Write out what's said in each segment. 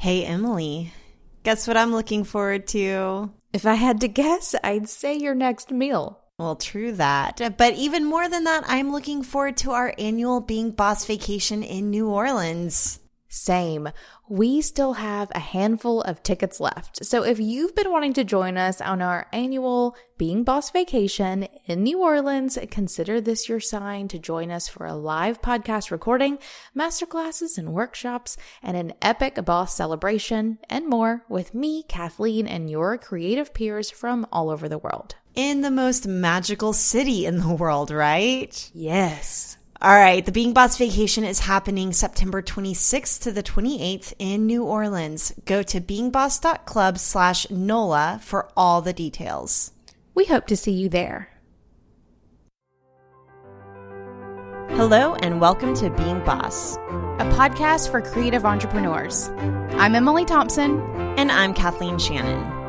Hey, Emily, guess what I'm looking forward to? If I had to guess, I'd say your next meal. Well, true that. But even more than that, I'm looking forward to our annual Being Boss vacation in New Orleans. Same. We still have a handful of tickets left. So if you've been wanting to join us on our annual Being Boss vacation in New Orleans, consider this your sign to join us for a live podcast recording, masterclasses and workshops, and an epic boss celebration and more with me, Kathleen, and your creative peers from all over the world. In the most magical city in the world, right? Yes. All right, the Being Boss vacation is happening September 26th to the 28th in New Orleans. Go to beingboss.club slash NOLA for all the details. We hope to see you there. Hello, and welcome to Being Boss, a podcast for creative entrepreneurs. I'm Emily Thompson. And I'm Kathleen Shannon.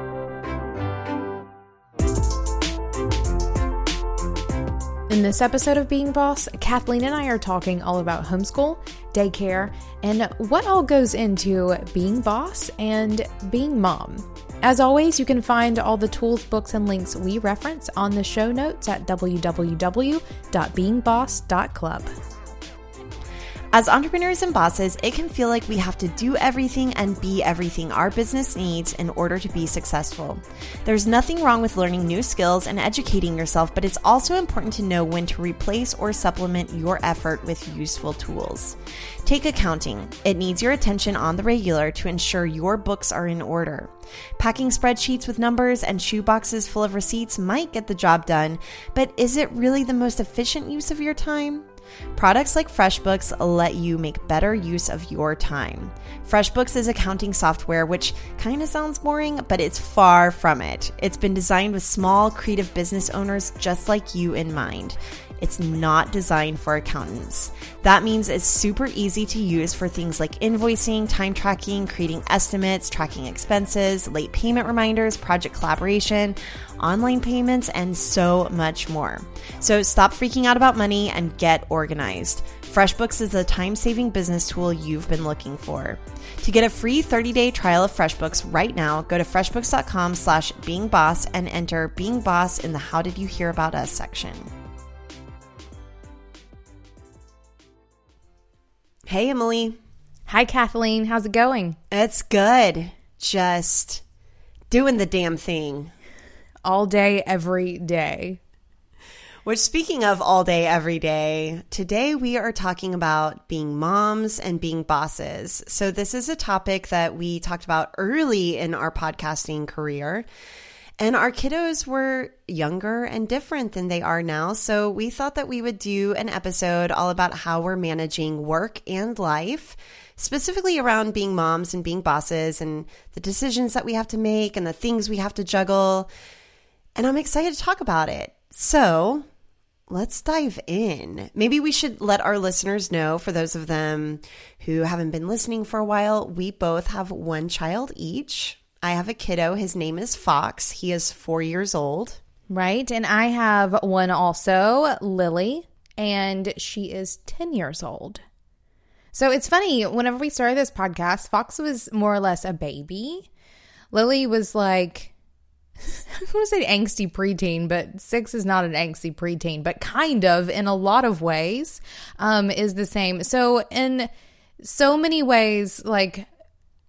In this episode of Being Boss, Kathleen and I are talking all about homeschool, daycare, and what all goes into being boss and being mom. As always, you can find all the tools, books, and links we reference on the show notes at www.beingboss.club. As entrepreneurs and bosses, it can feel like we have to do everything and be everything our business needs in order to be successful. There's nothing wrong with learning new skills and educating yourself, but it's also important to know when to replace or supplement your effort with useful tools. Take accounting. It needs your attention on the regular to ensure your books are in order. Packing spreadsheets with numbers and shoeboxes full of receipts might get the job done, but is it really the most efficient use of your time? Products like FreshBooks let you make better use of your time. FreshBooks is accounting software, which kind of sounds boring, but it's far from it. It's been designed with small, creative business owners just like you in mind. It's not designed for accountants. That means it's super easy to use for things like invoicing, time tracking, creating estimates, tracking expenses, late payment reminders, project collaboration, online payments, and so much more. So stop freaking out about money and get organized. FreshBooks is the time saving business tool you've been looking for. To get a free 30 day trial of FreshBooks right now, go to freshbooks.com slash beingboss and enter Being Boss in the How Did You Hear About Us section. Hey, Emily. Hi, Kathleen. How's it going? It's good. Just doing the damn thing. All day, every day. Which, speaking of all day, every day, today we are talking about being moms and being bosses. So, this is a topic that we talked about early in our podcasting career. And our kiddos were younger and different than they are now. So we thought that we would do an episode all about how we're managing work and life, specifically around being moms and being bosses and the decisions that we have to make and the things we have to juggle. And I'm excited to talk about it. So let's dive in. Maybe we should let our listeners know, for those of them who haven't been listening for a while, we both have one child each. I have a kiddo. His name is Fox. He is four years old. Right. And I have one also, Lily, and she is 10 years old. So it's funny, whenever we started this podcast, Fox was more or less a baby. Lily was like, I want to say angsty preteen, but six is not an angsty preteen, but kind of in a lot of ways um, is the same. So, in so many ways, like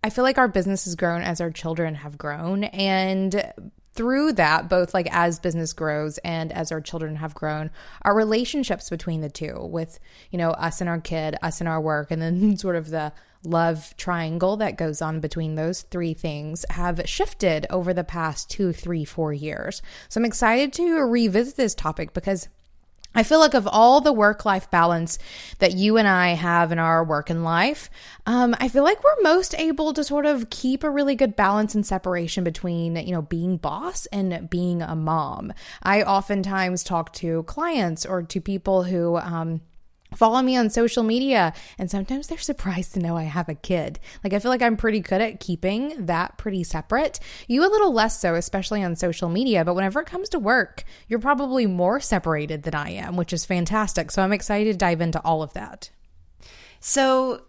I feel like our business has grown as our children have grown. And through that, both like as business grows and as our children have grown, our relationships between the two with, you know, us and our kid, us and our work, and then sort of the love triangle that goes on between those three things have shifted over the past two, three, four years. So I'm excited to revisit this topic because I feel like of all the work life balance that you and I have in our work and life, um, I feel like we're most able to sort of keep a really good balance and separation between, you know, being boss and being a mom. I oftentimes talk to clients or to people who, um, follow me on social media and sometimes they're surprised to know I have a kid. Like I feel like I'm pretty good at keeping that pretty separate. You a little less so, especially on social media, but whenever it comes to work, you're probably more separated than I am, which is fantastic. So I'm excited to dive into all of that. So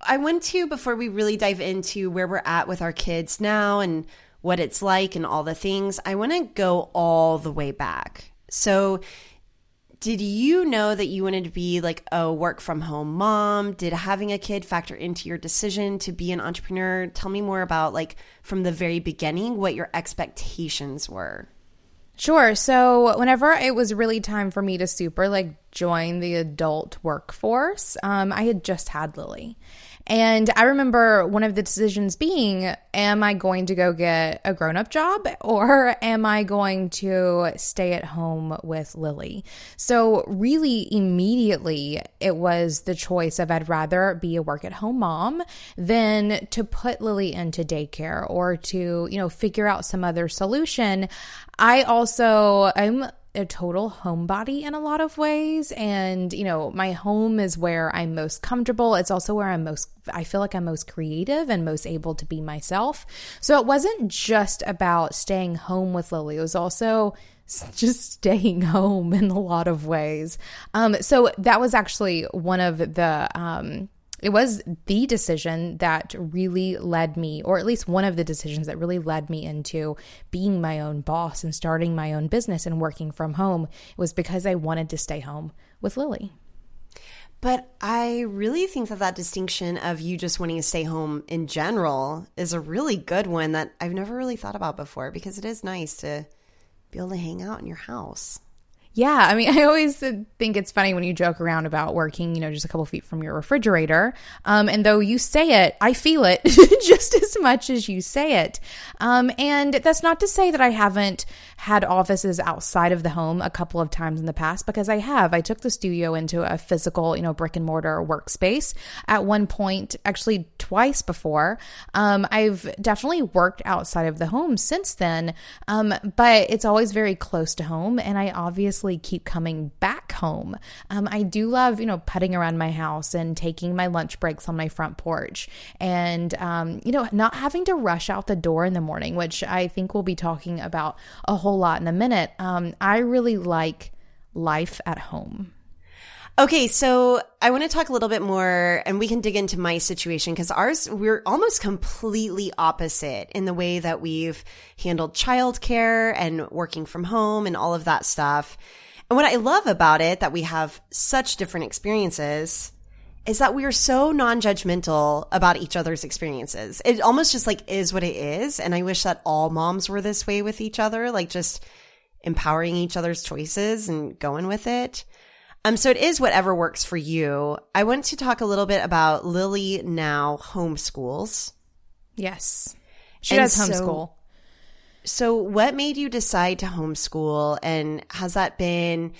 I want to, before we really dive into where we're at with our kids now and what it's like and all the things, I want to go all the way back. So, did you know that you wanted to be like a work from home mom? Did having a kid factor into your decision to be an entrepreneur? Tell me more about like from the very beginning what your expectations were. Sure. So whenever it was really time for me to super like join the adult workforce, um, I had just had Lily. And I remember one of the decisions being Am I going to go get a grown up job or am I going to stay at home with Lily? So, really, immediately, it was the choice of I'd rather be a work at home mom than to put Lily into daycare or to, you know, figure out some other solution. I also, I'm a total homebody in a lot of ways. And, you know, my home is where I'm most comfortable. It's also where I'm most, I feel like I'm most creative and most able to be myself. So it wasn't just about staying home with Lily, it was also just staying home in a lot of ways. Um, so that was actually one of the, um, it was the decision that really led me, or at least one of the decisions that really led me into being my own boss and starting my own business and working from home. It was because I wanted to stay home with Lily. But I really think that that distinction of you just wanting to stay home in general is a really good one that I've never really thought about before because it is nice to be able to hang out in your house. Yeah, I mean, I always think it's funny when you joke around about working, you know, just a couple feet from your refrigerator. Um, and though you say it, I feel it just as much as you say it. Um, and that's not to say that I haven't had offices outside of the home a couple of times in the past because I have. I took the studio into a physical, you know, brick and mortar workspace at one point, actually twice before. Um, I've definitely worked outside of the home since then, um, but it's always very close to home, and I obviously keep coming back home. Um, I do love, you know, putting around my house and taking my lunch breaks on my front porch, and um, you know, not having to rush out the door in the morning, which I think we'll be talking about a whole lot in a minute. Um, I really like life at home. Okay, so I want to talk a little bit more and we can dig into my situation because ours, we're almost completely opposite in the way that we've handled childcare and working from home and all of that stuff. And what I love about it that we have such different experiences is that we are so non-judgmental about each other's experiences. It almost just like is what it is. And I wish that all moms were this way with each other, like just empowering each other's choices and going with it. Um, so it is whatever works for you. I want to talk a little bit about Lily now homeschools. Yes. She and does homeschool. So, so what made you decide to homeschool and has that been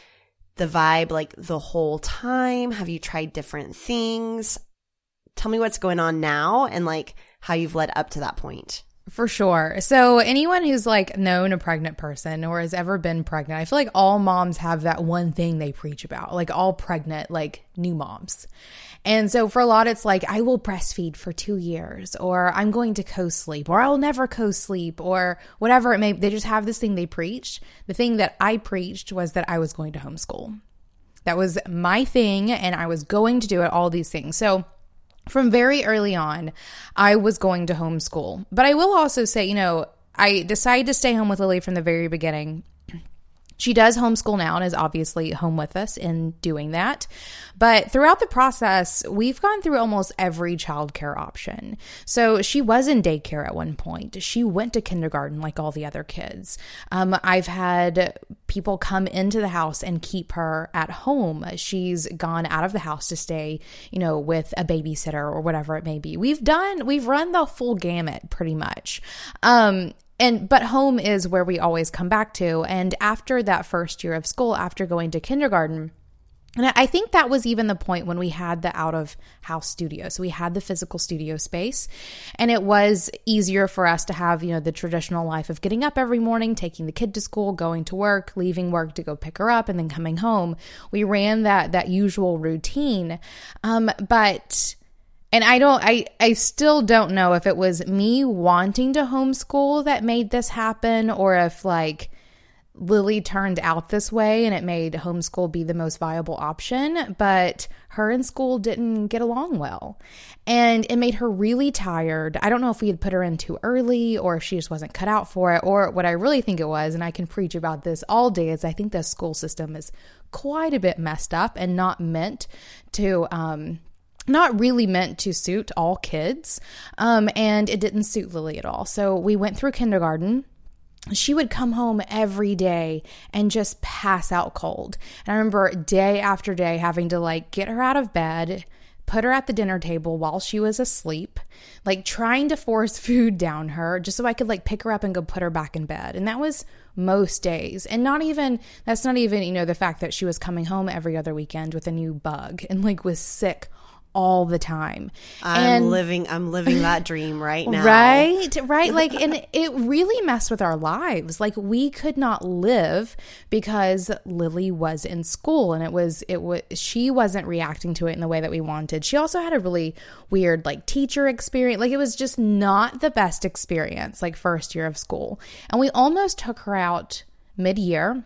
the vibe like the whole time? Have you tried different things? Tell me what's going on now and like how you've led up to that point. For sure. So, anyone who's like known a pregnant person or has ever been pregnant, I feel like all moms have that one thing they preach about, like all pregnant, like new moms. And so, for a lot, it's like, I will breastfeed for two years, or I'm going to co sleep, or I'll never co sleep, or whatever it may They just have this thing they preach. The thing that I preached was that I was going to homeschool. That was my thing, and I was going to do it, all these things. So, from very early on, I was going to homeschool. But I will also say, you know, I decided to stay home with Lily from the very beginning. She does homeschool now and is obviously home with us in doing that. But throughout the process, we've gone through almost every childcare option. So she was in daycare at one point. She went to kindergarten like all the other kids. Um, I've had people come into the house and keep her at home. She's gone out of the house to stay, you know, with a babysitter or whatever it may be. We've done, we've run the full gamut pretty much. Um, and but home is where we always come back to and after that first year of school after going to kindergarten and I think that was even the point when we had the out of house studio. So we had the physical studio space and it was easier for us to have, you know, the traditional life of getting up every morning, taking the kid to school, going to work, leaving work to go pick her up and then coming home. We ran that that usual routine. Um, but and I don't I I still don't know if it was me wanting to homeschool that made this happen or if like Lily turned out this way and it made homeschool be the most viable option, but her and school didn't get along well. And it made her really tired. I don't know if we had put her in too early or if she just wasn't cut out for it, or what I really think it was, and I can preach about this all day, is I think the school system is quite a bit messed up and not meant to um not really meant to suit all kids. Um, and it didn't suit Lily at all. So we went through kindergarten she would come home every day and just pass out cold. And I remember day after day having to like get her out of bed, put her at the dinner table while she was asleep, like trying to force food down her just so I could like pick her up and go put her back in bed. And that was most days. And not even, that's not even, you know, the fact that she was coming home every other weekend with a new bug and like was sick all the time. I'm and, living I'm living that dream right now. Right? Right? Like and it really messed with our lives. Like we could not live because Lily was in school and it was it was she wasn't reacting to it in the way that we wanted. She also had a really weird like teacher experience. Like it was just not the best experience like first year of school. And we almost took her out mid-year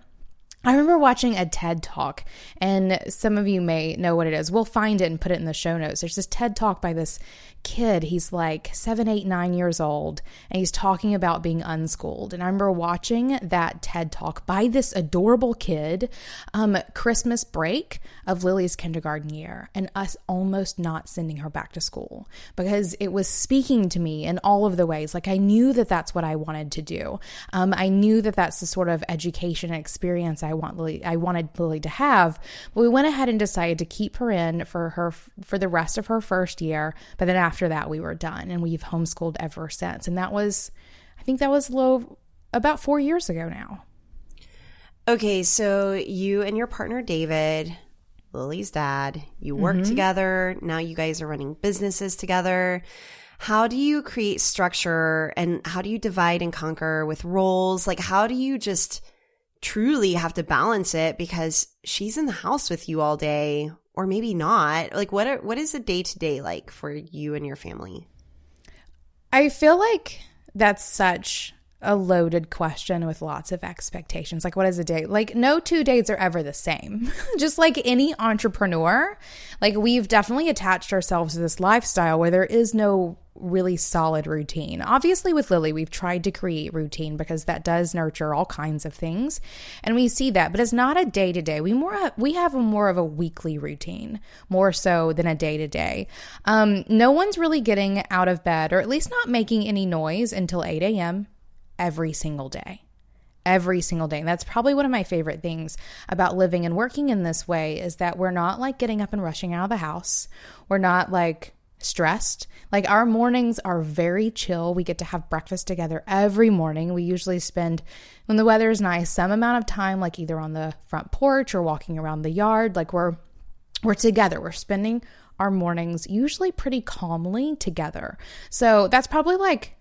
I remember watching a TED talk, and some of you may know what it is. We'll find it and put it in the show notes. There's this TED talk by this kid. He's like seven, eight, nine years old, and he's talking about being unschooled. And I remember watching that TED talk by this adorable kid, um, Christmas break of Lily's kindergarten year, and us almost not sending her back to school because it was speaking to me in all of the ways. Like I knew that that's what I wanted to do. Um, I knew that that's the sort of education experience I want Lily, I wanted Lily to have. But we went ahead and decided to keep her in for her for the rest of her first year. But then after that, we were done, and we've homeschooled ever since. And that was, I think that was low about four years ago now. Okay, so you and your partner David, Lily's dad, you work mm-hmm. together. Now you guys are running businesses together. How do you create structure and how do you divide and conquer with roles? Like, how do you just truly have to balance it because she's in the house with you all day or maybe not. Like what are, what is a day to day like for you and your family? I feel like that's such a loaded question with lots of expectations. Like, what is a day? Like, no two days are ever the same. Just like any entrepreneur, like, we've definitely attached ourselves to this lifestyle where there is no really solid routine. Obviously, with Lily, we've tried to create routine because that does nurture all kinds of things, and we see that. But it's not a day to day. We more we have a more of a weekly routine, more so than a day to day. No one's really getting out of bed, or at least not making any noise until eight a.m. every single day every single day. And that's probably one of my favorite things about living and working in this way is that we're not like getting up and rushing out of the house. We're not like stressed. Like our mornings are very chill. We get to have breakfast together every morning. We usually spend, when the weather is nice, some amount of time like either on the front porch or walking around the yard. Like we're we're together. We're spending our mornings usually pretty calmly together. So that's probably like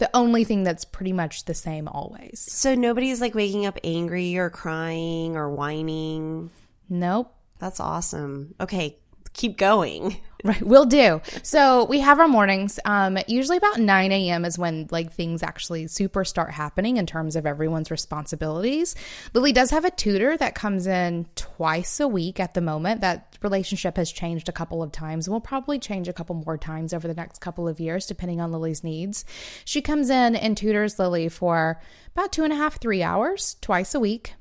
the only thing that's pretty much the same always. So nobody's like waking up angry or crying or whining. Nope. That's awesome. Okay, keep going. Right, we'll do. So we have our mornings. Um, usually about 9 a.m. is when like things actually super start happening in terms of everyone's responsibilities. Lily does have a tutor that comes in twice a week at the moment. That relationship has changed a couple of times and will probably change a couple more times over the next couple of years, depending on Lily's needs. She comes in and tutors Lily for about two and a half, three hours twice a week.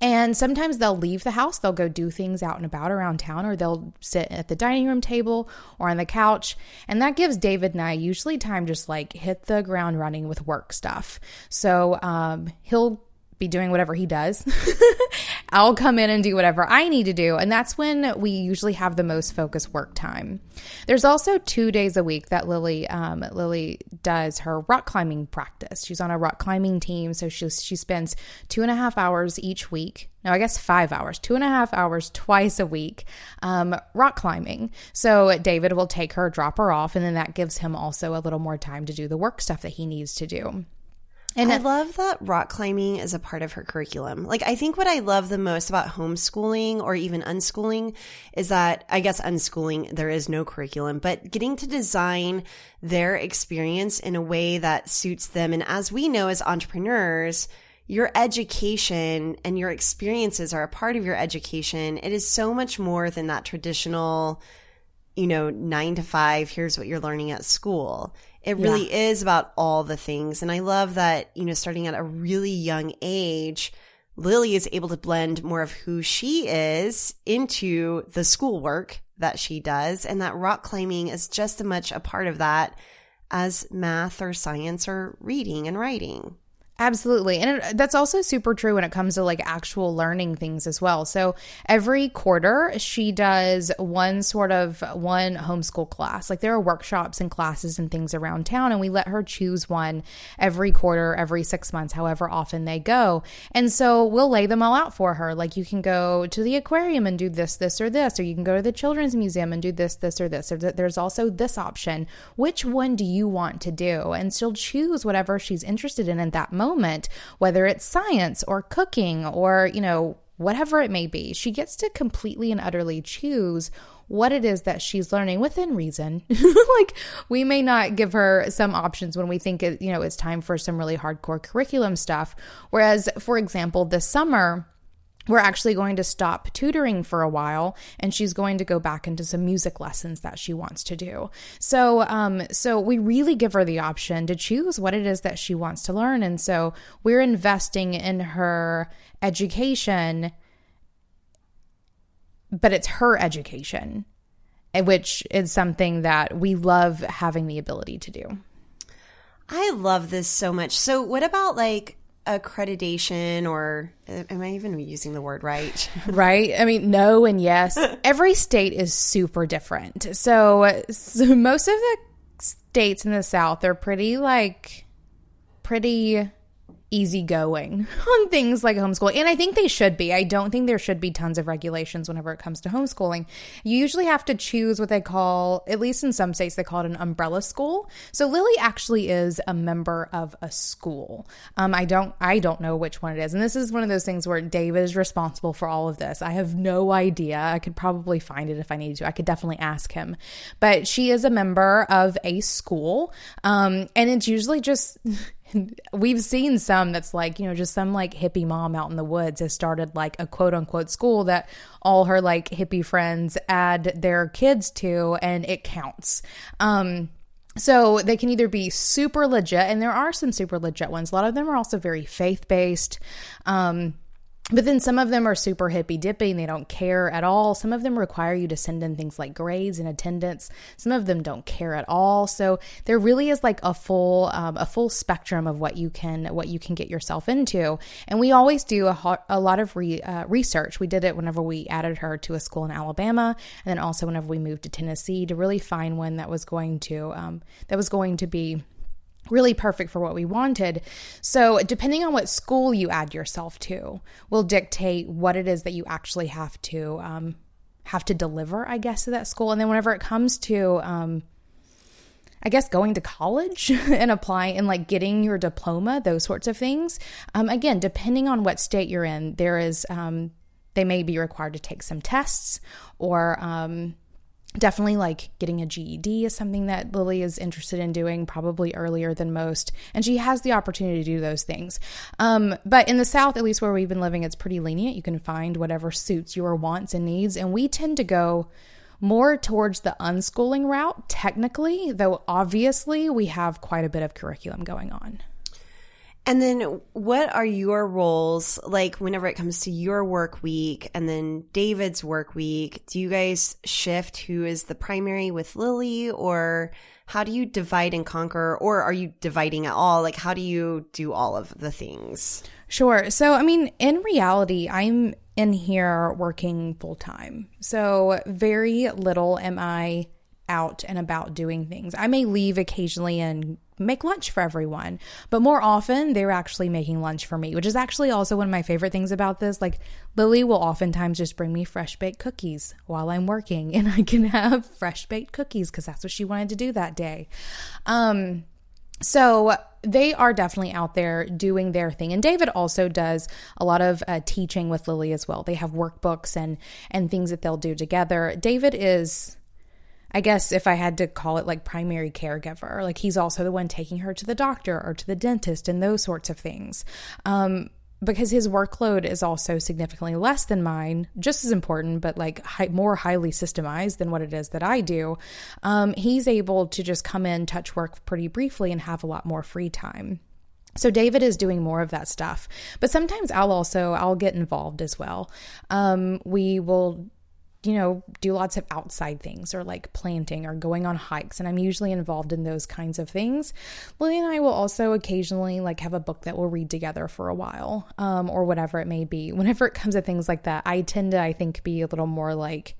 And sometimes they'll leave the house, they'll go do things out and about around town, or they'll sit at the dining room table or on the couch. And that gives David and I usually time just like hit the ground running with work stuff. So um, he'll be doing whatever he does. I'll come in and do whatever I need to do. And that's when we usually have the most focused work time. There's also two days a week that Lily um, Lily does her rock climbing practice. She's on a rock climbing team. So she, she spends two and a half hours each week. No, I guess five hours, two and a half hours twice a week, um, rock climbing. So David will take her, drop her off, and then that gives him also a little more time to do the work stuff that he needs to do. And I love that rock climbing is a part of her curriculum. Like, I think what I love the most about homeschooling or even unschooling is that, I guess, unschooling, there is no curriculum, but getting to design their experience in a way that suits them. And as we know as entrepreneurs, your education and your experiences are a part of your education. It is so much more than that traditional, you know, nine to five, here's what you're learning at school. It really yeah. is about all the things. And I love that, you know, starting at a really young age, Lily is able to blend more of who she is into the schoolwork that she does. And that rock climbing is just as much a part of that as math or science or reading and writing. Absolutely. And it, that's also super true when it comes to like actual learning things as well. So every quarter, she does one sort of one homeschool class. Like there are workshops and classes and things around town, and we let her choose one every quarter, every six months, however often they go. And so we'll lay them all out for her. Like you can go to the aquarium and do this, this, or this, or you can go to the children's museum and do this, this, or this. Or there's also this option. Which one do you want to do? And she'll choose whatever she's interested in at that moment moment, whether it's science or cooking or, you know, whatever it may be. She gets to completely and utterly choose what it is that she's learning within reason. like we may not give her some options when we think it, you know, it's time for some really hardcore curriculum stuff. Whereas, for example, this summer, we're actually going to stop tutoring for a while and she's going to go back into some music lessons that she wants to do so um so we really give her the option to choose what it is that she wants to learn and so we're investing in her education but it's her education which is something that we love having the ability to do I love this so much. So, what about like accreditation or uh, am I even using the word right? right. I mean, no and yes. Every state is super different. So, so most of the states in the South are pretty like pretty easygoing on things like homeschooling. And I think they should be. I don't think there should be tons of regulations whenever it comes to homeschooling. You usually have to choose what they call, at least in some states, they call it an umbrella school. So Lily actually is a member of a school. Um, I don't I don't know which one it is. And this is one of those things where David is responsible for all of this. I have no idea. I could probably find it if I needed to. I could definitely ask him. But she is a member of a school. Um, and it's usually just we've seen some that's like, you know, just some like hippie mom out in the woods has started like a quote unquote school that all her like hippie friends add their kids to and it counts. Um, so they can either be super legit, and there are some super legit ones. A lot of them are also very faith based. Um, but then some of them are super hippy dippy and they don't care at all. Some of them require you to send in things like grades and attendance. Some of them don't care at all. So there really is like a full um, a full spectrum of what you can what you can get yourself into. And we always do a, ho- a lot of re, uh, research. We did it whenever we added her to a school in Alabama, and then also whenever we moved to Tennessee to really find one that was going to um, that was going to be really perfect for what we wanted. So, depending on what school you add yourself to, will dictate what it is that you actually have to um, have to deliver, I guess, to that school. And then, whenever it comes to, um, I guess, going to college and applying and like getting your diploma, those sorts of things. Um, again, depending on what state you're in, there is um, they may be required to take some tests or um, definitely like getting a GED is something that Lily is interested in doing probably earlier than most and she has the opportunity to do those things. Um, but in the south at least where we've been living it's pretty lenient. You can find whatever suits your wants and needs and we tend to go more towards the unschooling route technically though obviously we have quite a bit of curriculum going on and then what are your roles like whenever it comes to your work week and then David's work week? Do you guys shift who is the primary with Lily or how do you divide and conquer or are you dividing at all? Like how do you do all of the things? Sure. So I mean, in reality, I'm in here working full time. So very little am I out and about doing things. I may leave occasionally and make lunch for everyone. But more often, they're actually making lunch for me, which is actually also one of my favorite things about this. Like, Lily will oftentimes just bring me fresh baked cookies while I'm working, and I can have fresh baked cookies because that's what she wanted to do that day. Um, so they are definitely out there doing their thing and david also does a lot of uh, teaching with lily as well they have workbooks and and things that they'll do together david is I guess if I had to call it like primary caregiver, like he's also the one taking her to the doctor or to the dentist and those sorts of things. Um, because his workload is also significantly less than mine, just as important, but like high, more highly systemized than what it is that I do, um, he's able to just come in, touch work pretty briefly, and have a lot more free time. So David is doing more of that stuff, but sometimes I'll also I'll get involved as well. Um, we will you know, do lots of outside things or like planting or going on hikes. And I'm usually involved in those kinds of things. Lily and I will also occasionally like have a book that we'll read together for a while um, or whatever it may be. Whenever it comes to things like that, I tend to, I think, be a little more like,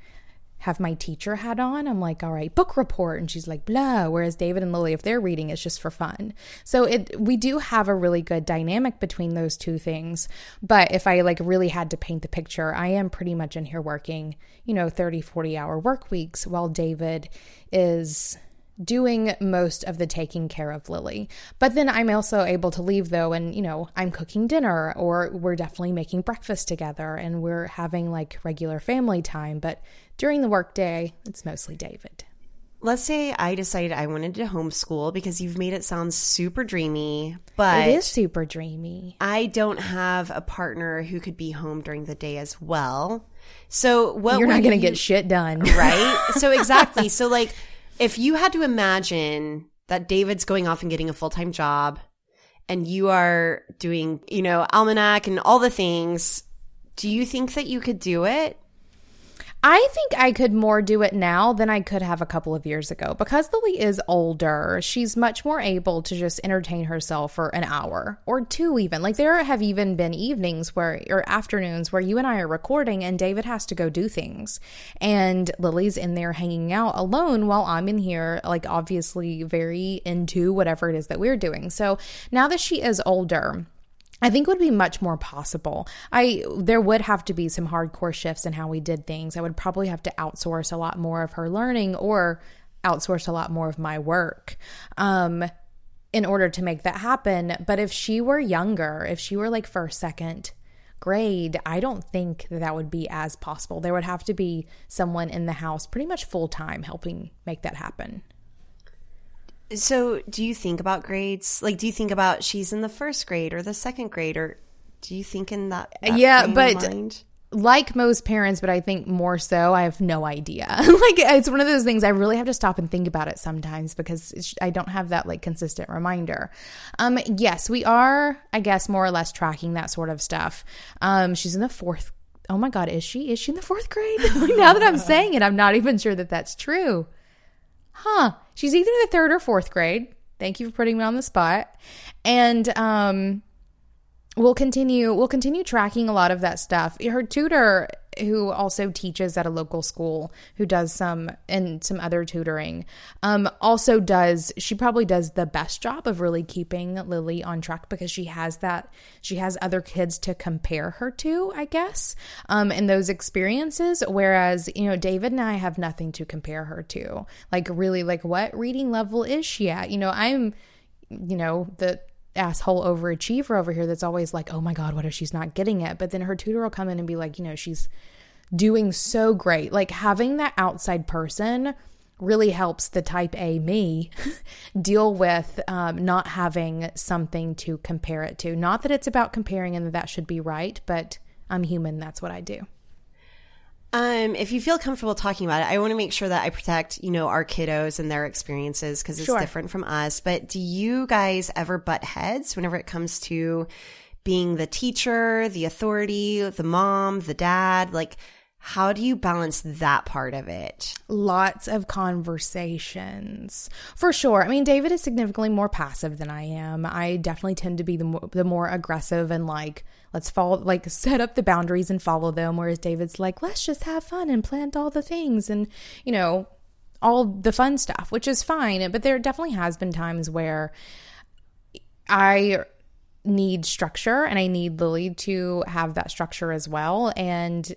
have my teacher hat on. I'm like, all right, book report. And she's like, blah. Whereas David and Lily, if they're reading, it's just for fun. So it we do have a really good dynamic between those two things. But if I like really had to paint the picture, I am pretty much in here working, you know, 30, 40 hour work weeks while David is doing most of the taking care of Lily. But then I'm also able to leave though, and you know, I'm cooking dinner or we're definitely making breakfast together and we're having like regular family time. But during the workday, it's mostly David. Let's say I decided I wanted to homeschool because you've made it sound super dreamy, but it is super dreamy. I don't have a partner who could be home during the day as well. So what You're not going to get shit done. right? so exactly. So like if you had to imagine that David's going off and getting a full-time job and you are doing, you know, almanac and all the things, do you think that you could do it? I think I could more do it now than I could have a couple of years ago because Lily is older. She's much more able to just entertain herself for an hour or two, even. Like, there have even been evenings where, or afternoons where you and I are recording and David has to go do things. And Lily's in there hanging out alone while I'm in here, like, obviously very into whatever it is that we're doing. So now that she is older, I think it would be much more possible. I there would have to be some hardcore shifts in how we did things. I would probably have to outsource a lot more of her learning or outsource a lot more of my work. Um in order to make that happen, but if she were younger, if she were like first, second grade, I don't think that that would be as possible. There would have to be someone in the house pretty much full time helping make that happen. So, do you think about grades? Like, do you think about she's in the first grade or the second grade, or do you think in that? that yeah, but like most parents, but I think more so, I have no idea. like, it's one of those things I really have to stop and think about it sometimes because I don't have that like consistent reminder. Um, yes, we are, I guess, more or less tracking that sort of stuff. Um, she's in the fourth. Oh my God, is she? Is she in the fourth grade? now that I'm saying it, I'm not even sure that that's true huh, she's either in the third or fourth grade. Thank you for putting me on the spot. And um, we'll continue we'll continue tracking a lot of that stuff. Her tutor who also teaches at a local school who does some and some other tutoring um, also does she probably does the best job of really keeping lily on track because she has that she has other kids to compare her to i guess um, in those experiences. Whereas you know david and i have nothing to compare her to. Like really like what reading level is she at? You know i'm you know the asshole overachiever over here that's always like, oh my God, what if she's not getting it? But then her tutor will come in and be like, you know, she's doing so great. Like having that outside person really helps the type A me deal with um, not having something to compare it to. Not that it's about comparing and that that should be right, but I'm human. That's what I do. Um, if you feel comfortable talking about it, I want to make sure that I protect, you know, our kiddos and their experiences because it's sure. different from us. But do you guys ever butt heads whenever it comes to being the teacher, the authority, the mom, the dad? Like, how do you balance that part of it? Lots of conversations. For sure. I mean, David is significantly more passive than I am. I definitely tend to be the more, the more aggressive and like let's follow like set up the boundaries and follow them whereas david's like let's just have fun and plant all the things and you know all the fun stuff which is fine but there definitely has been times where i need structure and i need lily to have that structure as well and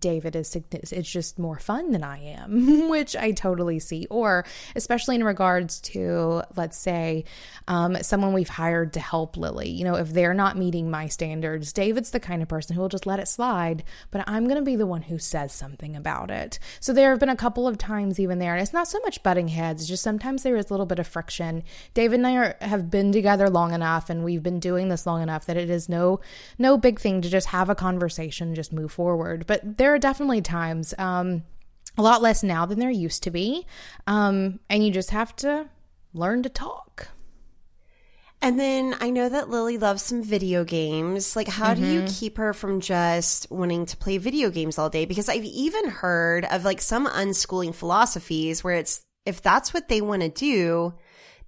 David is it's just more fun than I am, which I totally see. Or especially in regards to, let's say, um, someone we've hired to help Lily. You know, if they're not meeting my standards, David's the kind of person who will just let it slide, but I'm going to be the one who says something about it. So there have been a couple of times even there, and it's not so much butting heads, just sometimes there is a little bit of friction. David and I are, have been together long enough, and we've been doing this long enough that it is no no big thing to just have a conversation, just move forward. But there are definitely times. Um, a lot less now than there used to be. Um, and you just have to learn to talk. And then I know that Lily loves some video games. Like, how mm-hmm. do you mm-hmm. keep her from just wanting to play video games all day? Because I've even heard of like some unschooling philosophies where it's if that's what they want to do,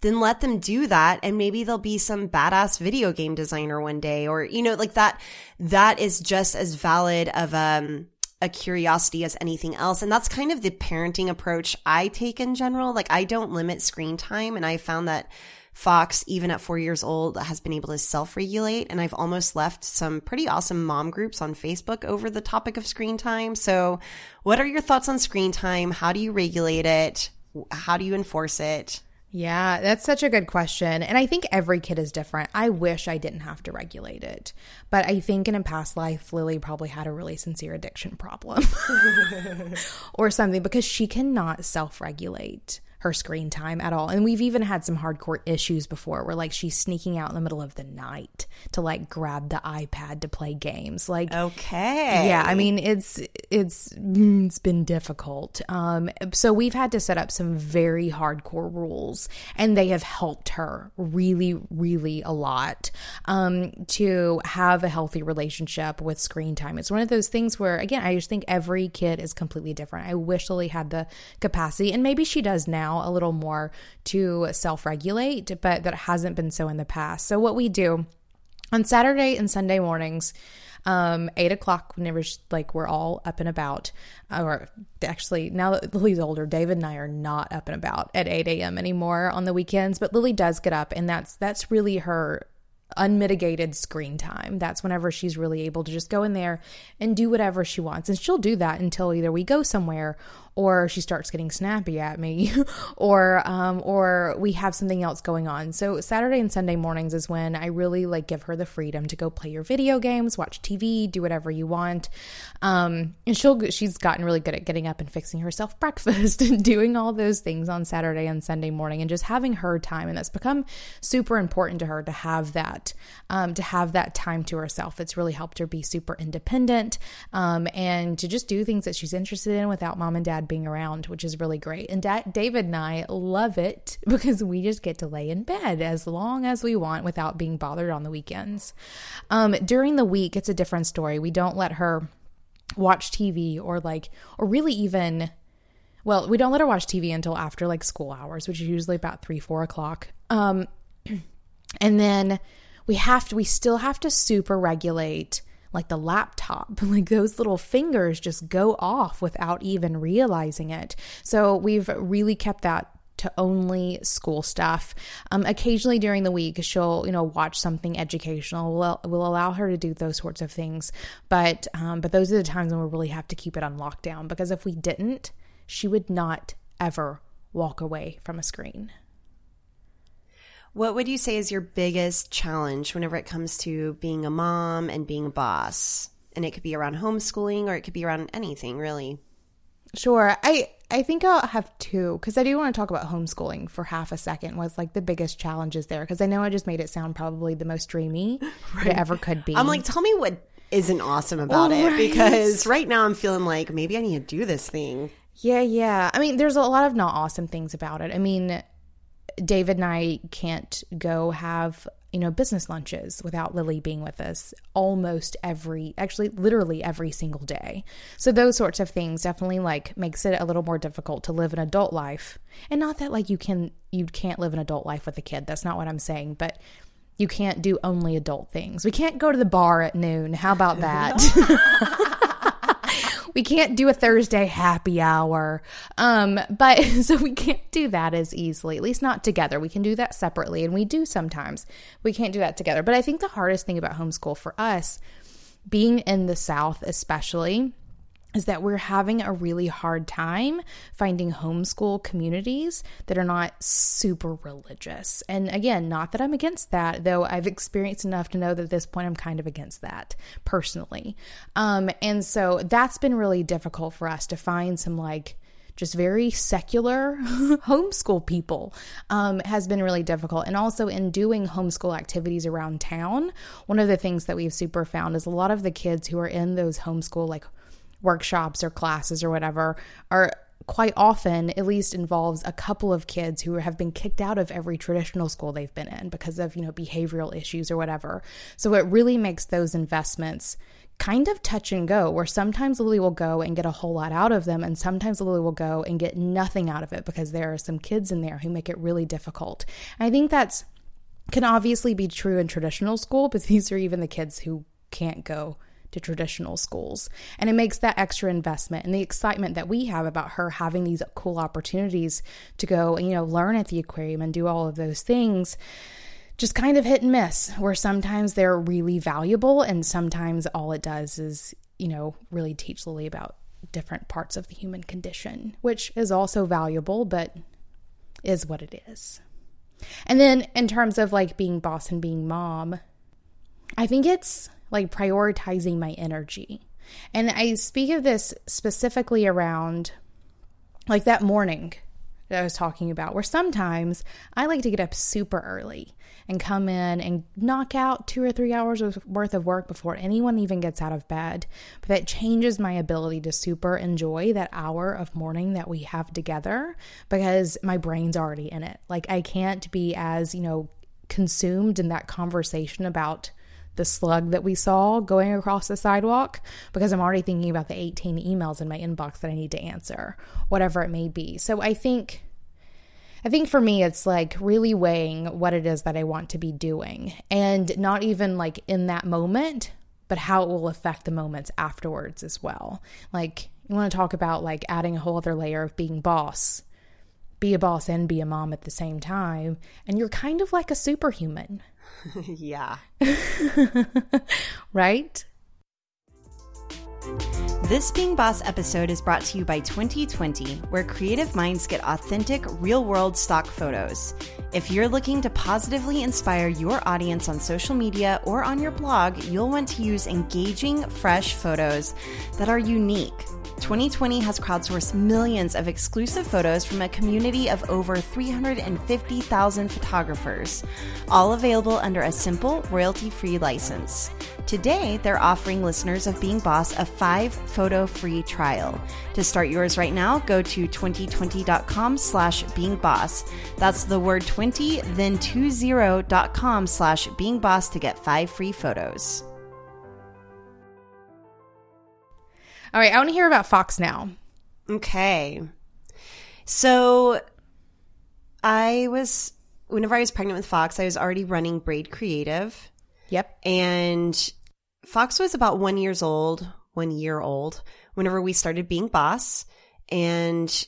then let them do that and maybe they'll be some badass video game designer one day or you know like that that is just as valid of um a curiosity as anything else. And that's kind of the parenting approach I take in general. Like I don't limit screen time and I found that Fox, even at four years old, has been able to self regulate. And I've almost left some pretty awesome mom groups on Facebook over the topic of screen time. So, what are your thoughts on screen time? How do you regulate it? How do you enforce it? Yeah, that's such a good question. And I think every kid is different. I wish I didn't have to regulate it. But I think in a past life, Lily probably had a really sincere addiction problem or something because she cannot self regulate her screen time at all. And we've even had some hardcore issues before where like she's sneaking out in the middle of the night to like grab the iPad to play games. Like Okay. Yeah, I mean it's it's it's been difficult. Um so we've had to set up some very hardcore rules and they have helped her really really a lot um to have a healthy relationship with screen time. It's one of those things where again, I just think every kid is completely different. I wish Lily had the capacity and maybe she does now now a little more to self regulate, but that hasn't been so in the past. So, what we do on Saturday and Sunday mornings, um, eight o'clock whenever like we're all up and about, or actually now that Lily's older, David and I are not up and about at eight a.m. anymore on the weekends. But Lily does get up, and that's that's really her unmitigated screen time. That's whenever she's really able to just go in there and do whatever she wants. And she'll do that until either we go somewhere or she starts getting snappy at me or um, or we have something else going on. So Saturday and Sunday mornings is when I really like give her the freedom to go play your video games, watch TV, do whatever you want. Um, and she'll she's gotten really good at getting up and fixing herself breakfast and doing all those things on Saturday and Sunday morning and just having her time and that's become super important to her to have that um, to have that time to herself. It's really helped her be super independent um, and to just do things that she's interested in without mom and dad dad being around, which is really great. And da- David and I love it because we just get to lay in bed as long as we want without being bothered on the weekends. Um, during the week, it's a different story. We don't let her watch TV or like, or really even well, we don't let her watch TV until after like school hours, which is usually about three, four o'clock. Um, and then we have to, we still have to super regulate like the laptop. Like those little fingers just go off without even realizing it. So we've really kept that to only school stuff. Um, occasionally during the week, she'll you know watch something educational. We'll, we'll allow her to do those sorts of things, but um, but those are the times when we really have to keep it on lockdown because if we didn't, she would not ever walk away from a screen. What would you say is your biggest challenge whenever it comes to being a mom and being a boss? And it could be around homeschooling or it could be around anything, really. Sure. I I think I'll have two because I do want to talk about homeschooling for half a second. Was like the biggest challenges there because I know I just made it sound probably the most dreamy right. it ever could be. I'm like, tell me what isn't awesome about oh, it right. because right now I'm feeling like maybe I need to do this thing. Yeah, yeah. I mean, there's a lot of not awesome things about it. I mean, David and I can't go have, you know, business lunches without Lily being with us almost every, actually, literally every single day. So those sorts of things definitely like makes it a little more difficult to live an adult life. And not that like you can, you can't live an adult life with a kid. That's not what I'm saying. But you can't do only adult things. We can't go to the bar at noon. How about that? we can't do a Thursday happy hour. Um, but so we can't do that as easily, at least not together. We can do that separately, and we do sometimes. We can't do that together. But I think the hardest thing about homeschool for us, being in the South especially, is that we're having a really hard time finding homeschool communities that are not super religious. And again, not that I'm against that, though I've experienced enough to know that at this point I'm kind of against that personally. Um, and so that's been really difficult for us to find some like just very secular homeschool people um, has been really difficult. And also in doing homeschool activities around town, one of the things that we've super found is a lot of the kids who are in those homeschool like workshops or classes or whatever are quite often at least involves a couple of kids who have been kicked out of every traditional school they've been in because of you know behavioral issues or whatever so it really makes those investments kind of touch and go, where sometimes Lily will go and get a whole lot out of them, and sometimes Lily will go and get nothing out of it because there are some kids in there who make it really difficult. And I think that's can obviously be true in traditional school, but these are even the kids who can't go to traditional schools. And it makes that extra investment and the excitement that we have about her having these cool opportunities to go and, you know, learn at the aquarium and do all of those things just kind of hit and miss, where sometimes they're really valuable and sometimes all it does is, you know, really teach Lily about different parts of the human condition, which is also valuable, but is what it is. And then in terms of like being boss and being mom, I think it's like prioritizing my energy. And I speak of this specifically around like that morning that I was talking about, where sometimes I like to get up super early and come in and knock out two or three hours worth of work before anyone even gets out of bed. But that changes my ability to super enjoy that hour of morning that we have together because my brain's already in it. Like I can't be as, you know, consumed in that conversation about the slug that we saw going across the sidewalk because I'm already thinking about the 18 emails in my inbox that I need to answer, whatever it may be. So I think I think for me, it's like really weighing what it is that I want to be doing and not even like in that moment, but how it will affect the moments afterwards as well. Like, you want to talk about like adding a whole other layer of being boss, be a boss and be a mom at the same time. And you're kind of like a superhuman. yeah. right? This Being Boss episode is brought to you by Twenty20, where creative minds get authentic, real world stock photos. If you're looking to positively inspire your audience on social media or on your blog, you'll want to use engaging, fresh photos that are unique Twenty20 has crowdsourced millions of exclusive photos from a community of over 350,000 photographers, all available under a simple, royalty free license. Today, they're offering listeners of Being Boss a five photo free trial. To start yours right now, go to Twenty20.com slash being boss. That's the word 20, then 20.com slash being boss to get five free photos. All right, I want to hear about Fox now. Okay. So I was, whenever I was pregnant with Fox, I was already running Braid Creative. Yep. And Fox was about one years old, one year old, whenever we started being boss. And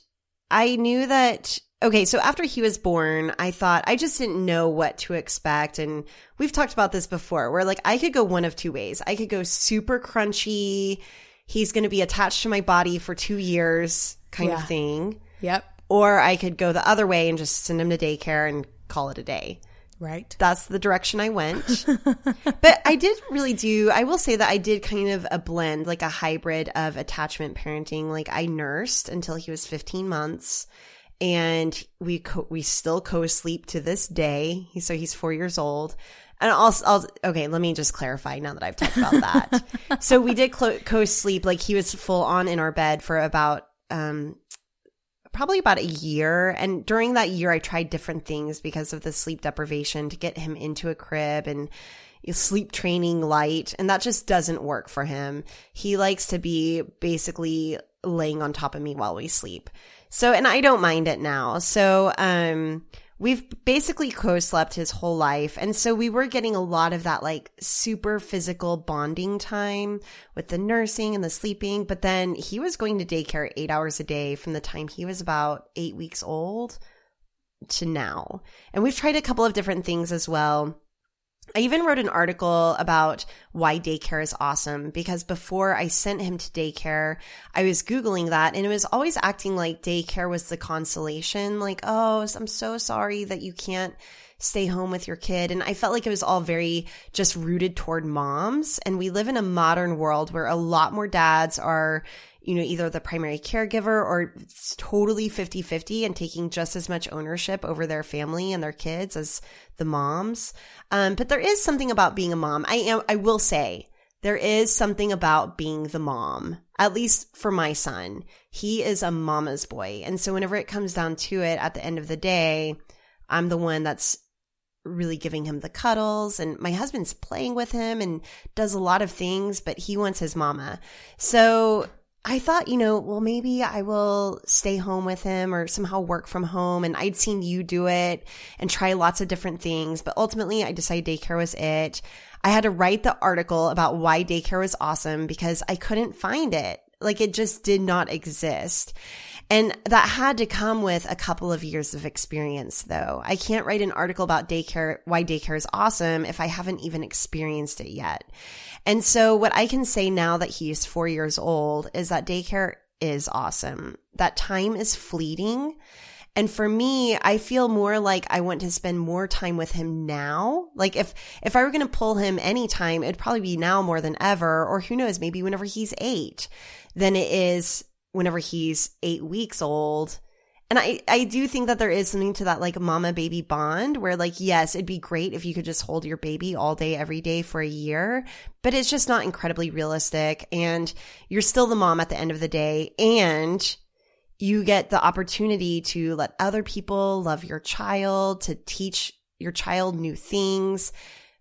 I knew that okay, so after he was born, I thought I just didn't know what to expect. And we've talked about this before where like I could go one of two ways. I could go super crunchy he's going to be attached to my body for two years kind yeah. of thing. Yep. Or I could go the other way and just send him to daycare and call it a day. Right. That's the direction I went. but I did really do, I will say that I did kind of a blend, like a hybrid of attachment parenting. Like I nursed until he was 15 months and we co- we still co-sleep to this day. So he's 4 years old. And I'll, I'll, okay, let me just clarify now that I've talked about that. so we did clo- co-sleep, like he was full on in our bed for about, um, probably about a year. And during that year, I tried different things because of the sleep deprivation to get him into a crib and sleep training light. And that just doesn't work for him. He likes to be basically laying on top of me while we sleep. So, and I don't mind it now. So, um, we've basically co-slept his whole life. And so we were getting a lot of that like super physical bonding time with the nursing and the sleeping. But then he was going to daycare eight hours a day from the time he was about eight weeks old to now. And we've tried a couple of different things as well. I even wrote an article about why daycare is awesome because before I sent him to daycare, I was Googling that and it was always acting like daycare was the consolation. Like, oh, I'm so sorry that you can't stay home with your kid. And I felt like it was all very just rooted toward moms. And we live in a modern world where a lot more dads are you know, either the primary caregiver or it's totally 50 50 and taking just as much ownership over their family and their kids as the moms. Um, but there is something about being a mom. I am, I will say, there is something about being the mom, at least for my son. He is a mama's boy. And so whenever it comes down to it at the end of the day, I'm the one that's really giving him the cuddles and my husband's playing with him and does a lot of things, but he wants his mama. So I thought, you know, well, maybe I will stay home with him or somehow work from home. And I'd seen you do it and try lots of different things. But ultimately, I decided daycare was it. I had to write the article about why daycare was awesome because I couldn't find it. Like it just did not exist. And that had to come with a couple of years of experience though. I can't write an article about daycare, why daycare is awesome if I haven't even experienced it yet. And so what I can say now that he's four years old is that daycare is awesome. That time is fleeting. And for me, I feel more like I want to spend more time with him now. Like if, if I were going to pull him anytime, it'd probably be now more than ever, or who knows, maybe whenever he's eight than it is whenever he's eight weeks old. And I, I do think that there is something to that like mama baby bond where like, yes, it'd be great if you could just hold your baby all day, every day for a year, but it's just not incredibly realistic. And you're still the mom at the end of the day. And you get the opportunity to let other people love your child, to teach your child new things.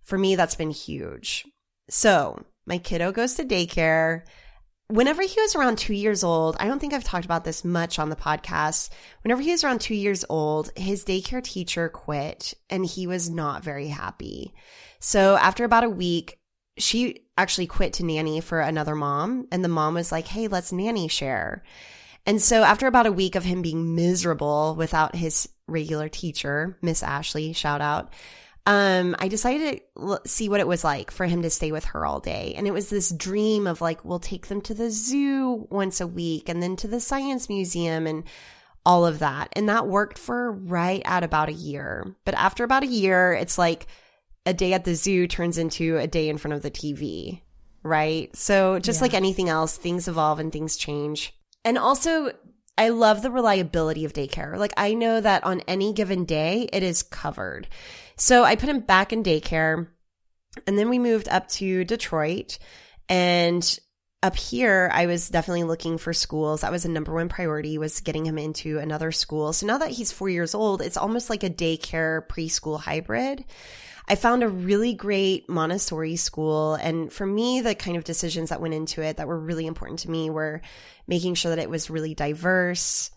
For me, that's been huge. So my kiddo goes to daycare whenever he was around two years old, I don't think I've talked about this much on the podcast. Whenever he was around two years old, his daycare teacher quit and he was not very happy. So after about a week, she actually quit to nanny for another mom. And the mom was like, Hey, let's nanny share. And so after about a week of him being miserable without his regular teacher, Miss Ashley, shout out, um, I decided to see what it was like for him to stay with her all day. And it was this dream of like, we'll take them to the zoo once a week and then to the science museum and all of that. And that worked for right at about a year. But after about a year, it's like a day at the zoo turns into a day in front of the TV, right? So just yeah. like anything else, things evolve and things change. And also, I love the reliability of daycare. Like I know that on any given day, it is covered. So I put him back in daycare and then we moved up to Detroit and up here I was definitely looking for schools. That was a number one priority was getting him into another school. So now that he's 4 years old, it's almost like a daycare preschool hybrid. I found a really great Montessori school. And for me, the kind of decisions that went into it that were really important to me were making sure that it was really diverse.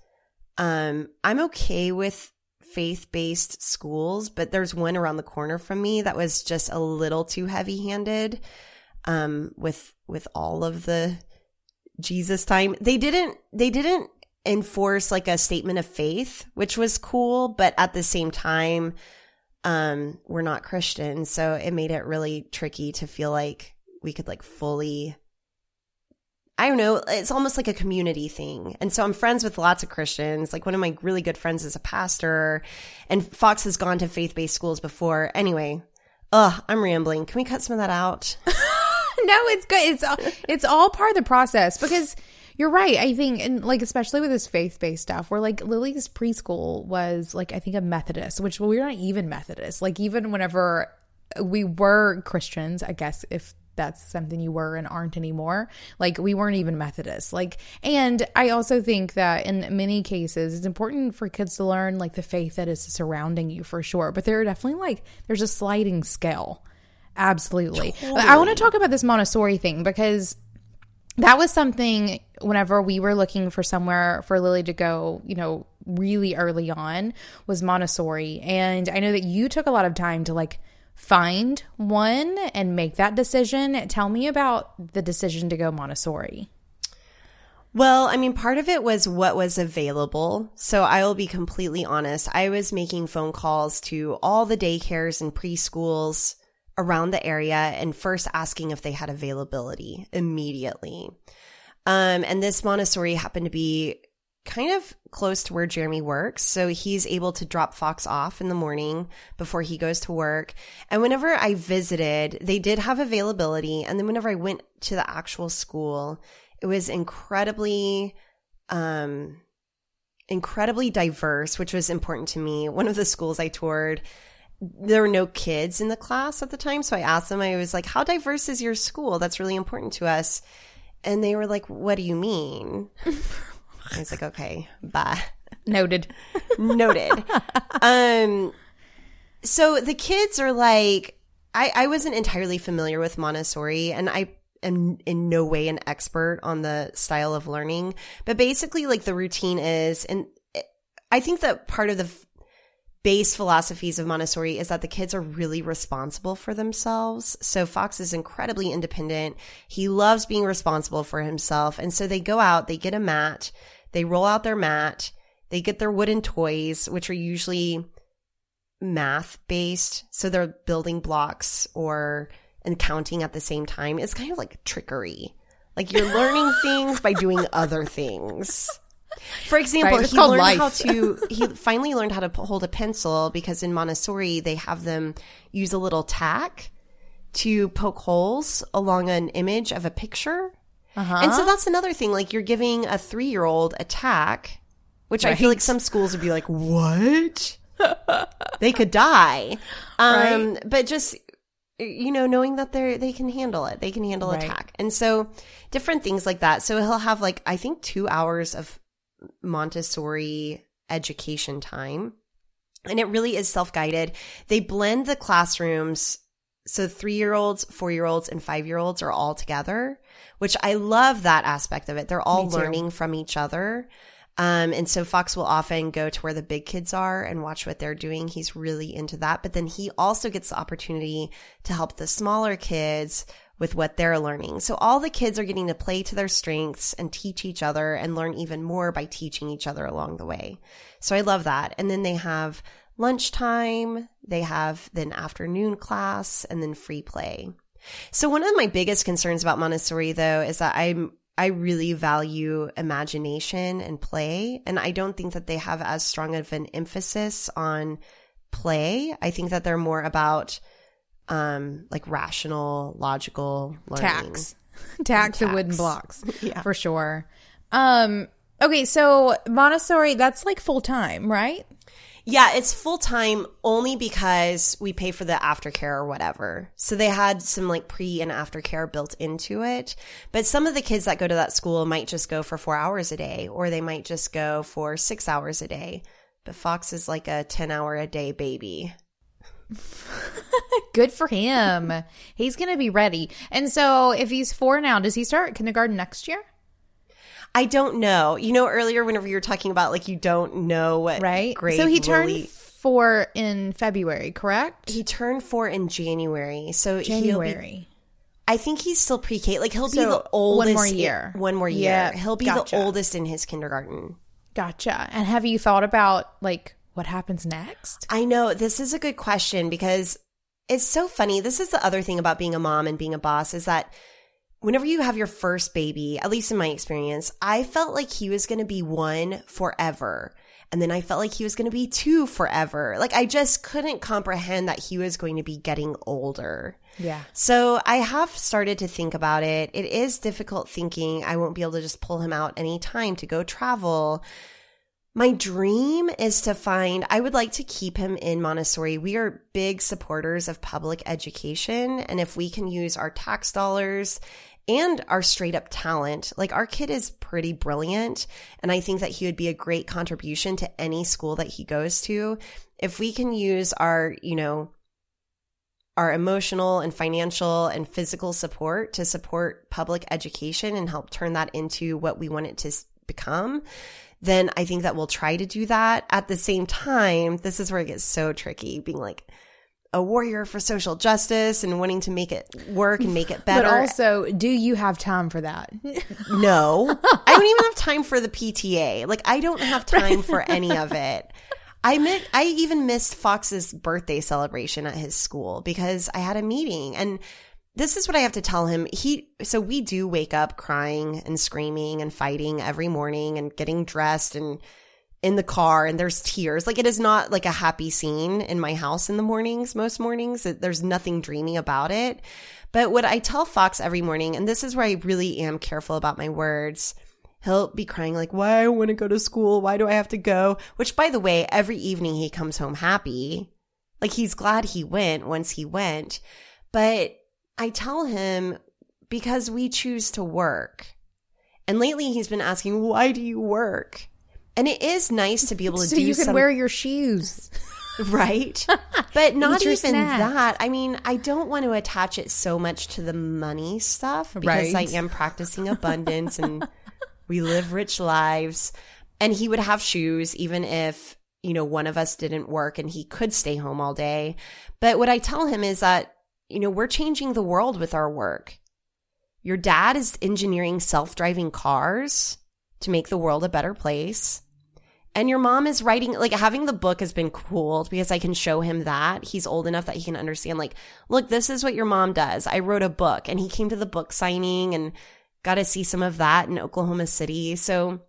Um, I'm okay with faith based schools, but there's one around the corner from me that was just a little too heavy handed um, with with all of the Jesus time. They didn't they didn't enforce like a statement of faith, which was cool, but at the same time, um, we're not Christian, so it made it really tricky to feel like we could like fully I don't know, it's almost like a community thing. And so I'm friends with lots of Christians. Like one of my really good friends is a pastor, and Fox has gone to faith based schools before. Anyway, ugh, I'm rambling. Can we cut some of that out? no, it's good. It's all, it's all part of the process because you're right. I think, and like, especially with this faith based stuff, where like Lily's preschool was like, I think a Methodist, which well, we're not even Methodist. Like, even whenever we were Christians, I guess, if that's something you were and aren't anymore. Like we weren't even Methodists. Like, and I also think that in many cases, it's important for kids to learn like the faith that is surrounding you for sure. But there are definitely like, there's a sliding scale. Absolutely. Totally. I want to talk about this Montessori thing because that was something whenever we were looking for somewhere for Lily to go, you know, really early on was Montessori. And I know that you took a lot of time to like find one and make that decision. Tell me about the decision to go Montessori. Well, I mean, part of it was what was available. So I will be completely honest. I was making phone calls to all the daycares and preschools around the area and first asking if they had availability immediately. Um, and this Montessori happened to be kind of close to where Jeremy works. So he's able to drop Fox off in the morning before he goes to work. And whenever I visited, they did have availability. And then whenever I went to the actual school, it was incredibly, um, incredibly diverse, which was important to me. One of the schools I toured, there were no kids in the class at the time. So I asked them, I was like, how diverse is your school? That's really important to us. And they were like, what do you mean? I was like, okay, bye. Noted. Noted. um, so the kids are like, I, I wasn't entirely familiar with Montessori and I am in no way an expert on the style of learning, but basically like the routine is, and I think that part of the base philosophies of Montessori is that the kids are really responsible for themselves. So Fox is incredibly independent. He loves being responsible for himself. And so they go out, they get a mat, they roll out their mat, they get their wooden toys, which are usually math based. So they're building blocks or and counting at the same time. It's kind of like trickery. Like you're learning things by doing other things. For example, Right, he learned life. how to he finally learned how to hold a pencil because in Montessori they have them use a little tack to poke holes along an image of a picture. Uh-huh. And so that's another thing. Like you're giving a three year old attack, tack, which I feel like some schools would be like, what? they could die. Um, but just, you know, knowing that they're, they can handle it. They can handle Right. a tack. And so different things like that. So he'll have like, I think two hours of Montessori education time. And it really is self guided. They blend the classrooms. So three year olds, four year olds, and five year olds are all together, which I love that aspect of it. They're all learning from each other. Um, and so Fox will often go to where the big kids are and watch what they're doing. He's really into that. But then he also gets the opportunity to help the smaller kids with what they're learning. So all the kids are getting to play to their strengths and teach each other and learn even more by teaching each other along the way. So I love that. And then they have lunchtime, they have then afternoon class and then free play. So one of my biggest concerns about Montessori though is that I'm I really value imagination and play and I don't think that they have as strong of an emphasis on play. I think that they're more about um like rational, logical learning. tax tax and wooden blocks Yeah. for sure um okay so montessori that's like full-time right Yeah, it's full time only because we pay for the aftercare or whatever. So they had some like pre and aftercare built into it. But some of the kids that go to that school might just go for four hours a day, or they might just go for six hours a day. But Fox is like a 10 hour a day baby. good for him he's gonna be ready and so if he's four now does he start kindergarten next year I don't know. You know, earlier whenever you were talking about like you don't know what right grade so he turned Lily- four in february correct he turned four in January. So he'll be january I think he's still pre-K. Like he'll be So, the one oldest. more year. One more year. Yeah, he'll be gotcha. the oldest in his kindergarten. gotcha and have you thought about like what happens next I know this is a good question because it's so funny. This is the other thing about being a mom and being a boss is that whenever you have your first baby, at least in my experience, I felt like he was going to be one forever. And then I felt like he was going to be two forever. Like I just couldn't comprehend that he was going to be getting older. yeah So I have started to think about it. It is difficult thinking I won't be able to just pull him out anytime to go travel. My dream is to find, I would like to keep him in Montessori. We are big supporters of public education. And if we can use our tax dollars and our straight up talent, like our kid is pretty brilliant. And I think that he would be a great contribution to any school that he goes to. If we can use our, you know, our emotional and financial and physical support to support public education and help turn that into what we want it to become, then I think that we'll try to do that. At the same time, this is where it gets so tricky being like a warrior for social justice and wanting to make it work and make it better. but also do you have time for that No, I don't even have time for the PTA. Like, I don't have time for any of it. I mi- I even missed Fox's birthday celebration at his school because I had a meeting and this is what I have to tell him. He so we do wake up crying and screaming and fighting every morning and getting dressed and in the car and there's tears. Like it is not like a happy scene in my house in the mornings, most mornings. There's nothing dreamy about it. But what I tell Fox every morning, and this is where I really am careful about my words, he'll be crying like, why I want to go to school? Why do I have to go? Which by the way, every evening he comes home happy. Like he's glad he went once he went. But I tell him because we choose to work. And lately he's been asking, why do you work? And it is nice to be able to do so do you can some, wear your shoes. right? But not even snacks. that. I mean, I don't want to attach it so much to the money stuff because Right. I am practicing abundance and we live rich lives. And he would have shoes even if, you know, one of us didn't work and he could stay home all day. But what I tell him is that, you know, we're changing the world with our work. Your dad is engineering self driving cars to make the world a better place. And your mom is writing, like having the book has been cool because I can show him that. He's old enough that he can understand, like, look, this is what your mom does. I wrote a book and he came to the book signing and got to see some of that in Oklahoma City. So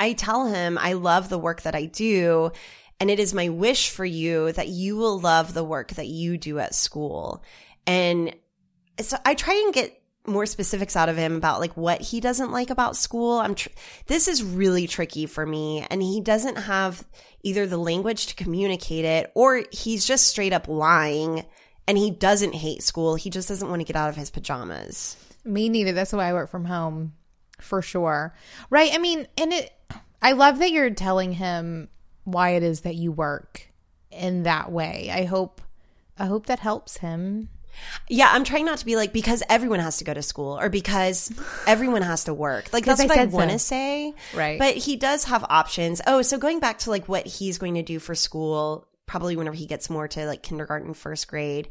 I tell him I love the work that I do. And it is my wish for you that you will love the work that you do at school. And so I try and get more specifics out of him about like what he doesn't like about school. I'm tr- this is really tricky for me and he doesn't have either the language to communicate it or he's just straight up lying and he doesn't hate school. He just doesn't want to get out of his pajamas. Me neither. That's why I work from home for sure. Right. I mean, and it, I love that you're telling him why it is that you work in that way. I hope, I hope that helps him. Yeah, I'm trying not to be like because everyone has to go to school or because everyone has to work. Like that's I what I want to say. Right. But he does have options. Oh, so going back to like what he's going to do for school, probably whenever he gets more to like kindergarten, first grade.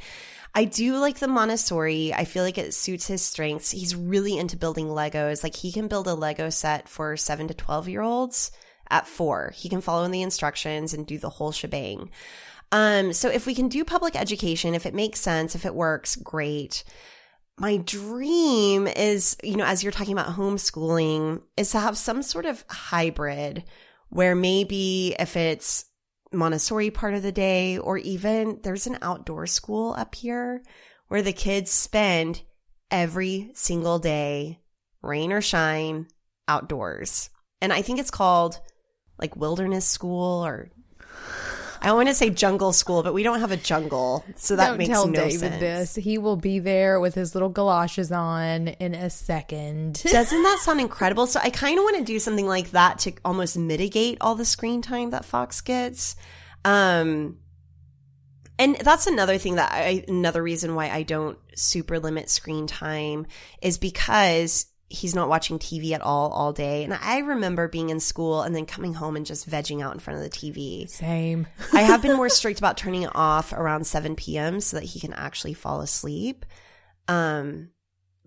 I do like the Montessori. I feel like it suits his strengths. He's really into building Legos. Like he can build a Lego set for 7 to 12 year olds at 4. He can follow in the instructions and do the whole shebang. Um, so if we can do public education, if it makes sense, if it works, great. My dream is, you know, as you're talking about homeschooling, is to have some sort of hybrid where maybe if it's Montessori part of the day, or even there's an outdoor school up here where the kids spend every single day, rain or shine, outdoors. And I think it's called like wilderness school or I want to say jungle school, but we don't have a jungle, so that Don't makes tell no David sense. this. He will be there with his little galoshes on in a second. Doesn't that sound incredible? So I kind of want to do something like that to almost mitigate all the screen time that Fox gets. Um, and that's another thing that I, another reason why I don't super limit screen time is because he's not watching TV at all all day. And I remember being in school and then coming home and just vegging out in front of the TV. Same. I have been more strict about turning it off around 7 p.m. so that he can actually fall asleep. Um,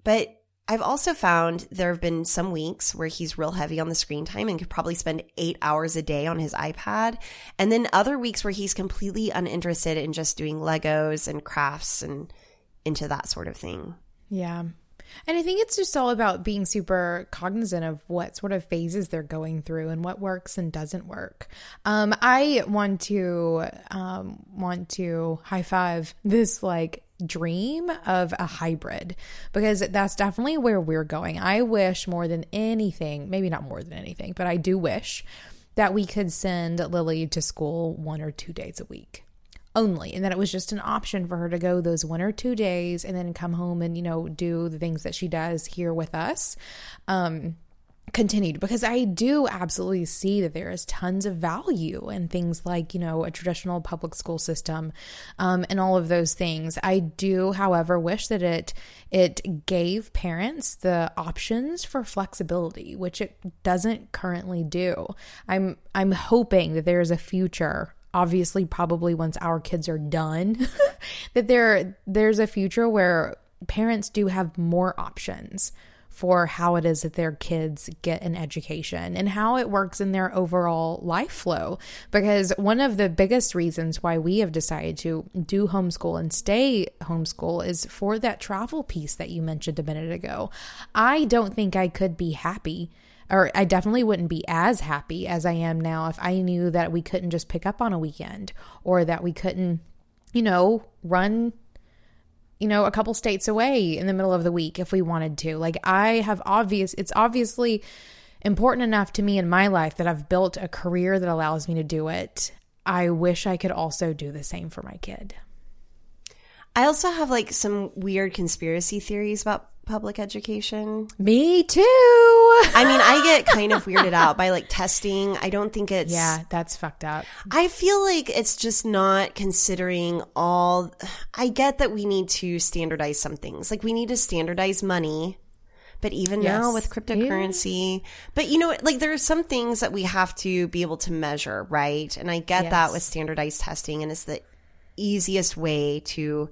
but I've also found there have been some weeks where he's real heavy on the screen time and could probably spend eight hours a day on his iPad. And then other weeks where he's completely uninterested in just doing Legos and crafts and into that sort of thing. Yeah. And I think it's just all about being super cognizant of what sort of phases they're going through and what works and doesn't work. Um, I want to um, want to high five this like dream of a hybrid because that's definitely where we're going. I wish more than anything, maybe not more than anything, but I do wish that we could send Lily to school one or two days a week only and that it was just an option for her to go those one or two days and then come home and you know do the things that she does here with us um continued because I do absolutely see that there is tons of value in things like, you know, a traditional public school system um, and all of those things. I do, however, wish that it it gave parents the options for flexibility, which it doesn't currently do. I'm I'm hoping that there is a future obviously probably once our kids are done that there there's a future where parents do have more options for how it is that their kids get an education and how it works in their overall life flow. Because one of the biggest reasons why we have decided to do homeschool and stay homeschool is for that travel piece that you mentioned a minute ago. I don't think I could be happy or I definitely wouldn't be as happy as I am now if I knew that we couldn't just pick up on a weekend or that we couldn't, you know, run you know, a couple states away in the middle of the week if we wanted to. Like I have obvious it's obviously important enough to me in my life that I've built a career that allows me to do it. I wish I could also do the same for my kid. I also have like some weird conspiracy theories about public education. Me too. I mean, I get kind of weirded out by like testing. I don't think it's. Yeah, that's fucked up. I feel like it's just not considering all. I get that we need to standardize some things. Like we need to standardize money. But even yes. now with cryptocurrency, yeah. but you know, like there are some things that we have to be able to measure, right? And I get yes. that with standardized testing, and it's the easiest way to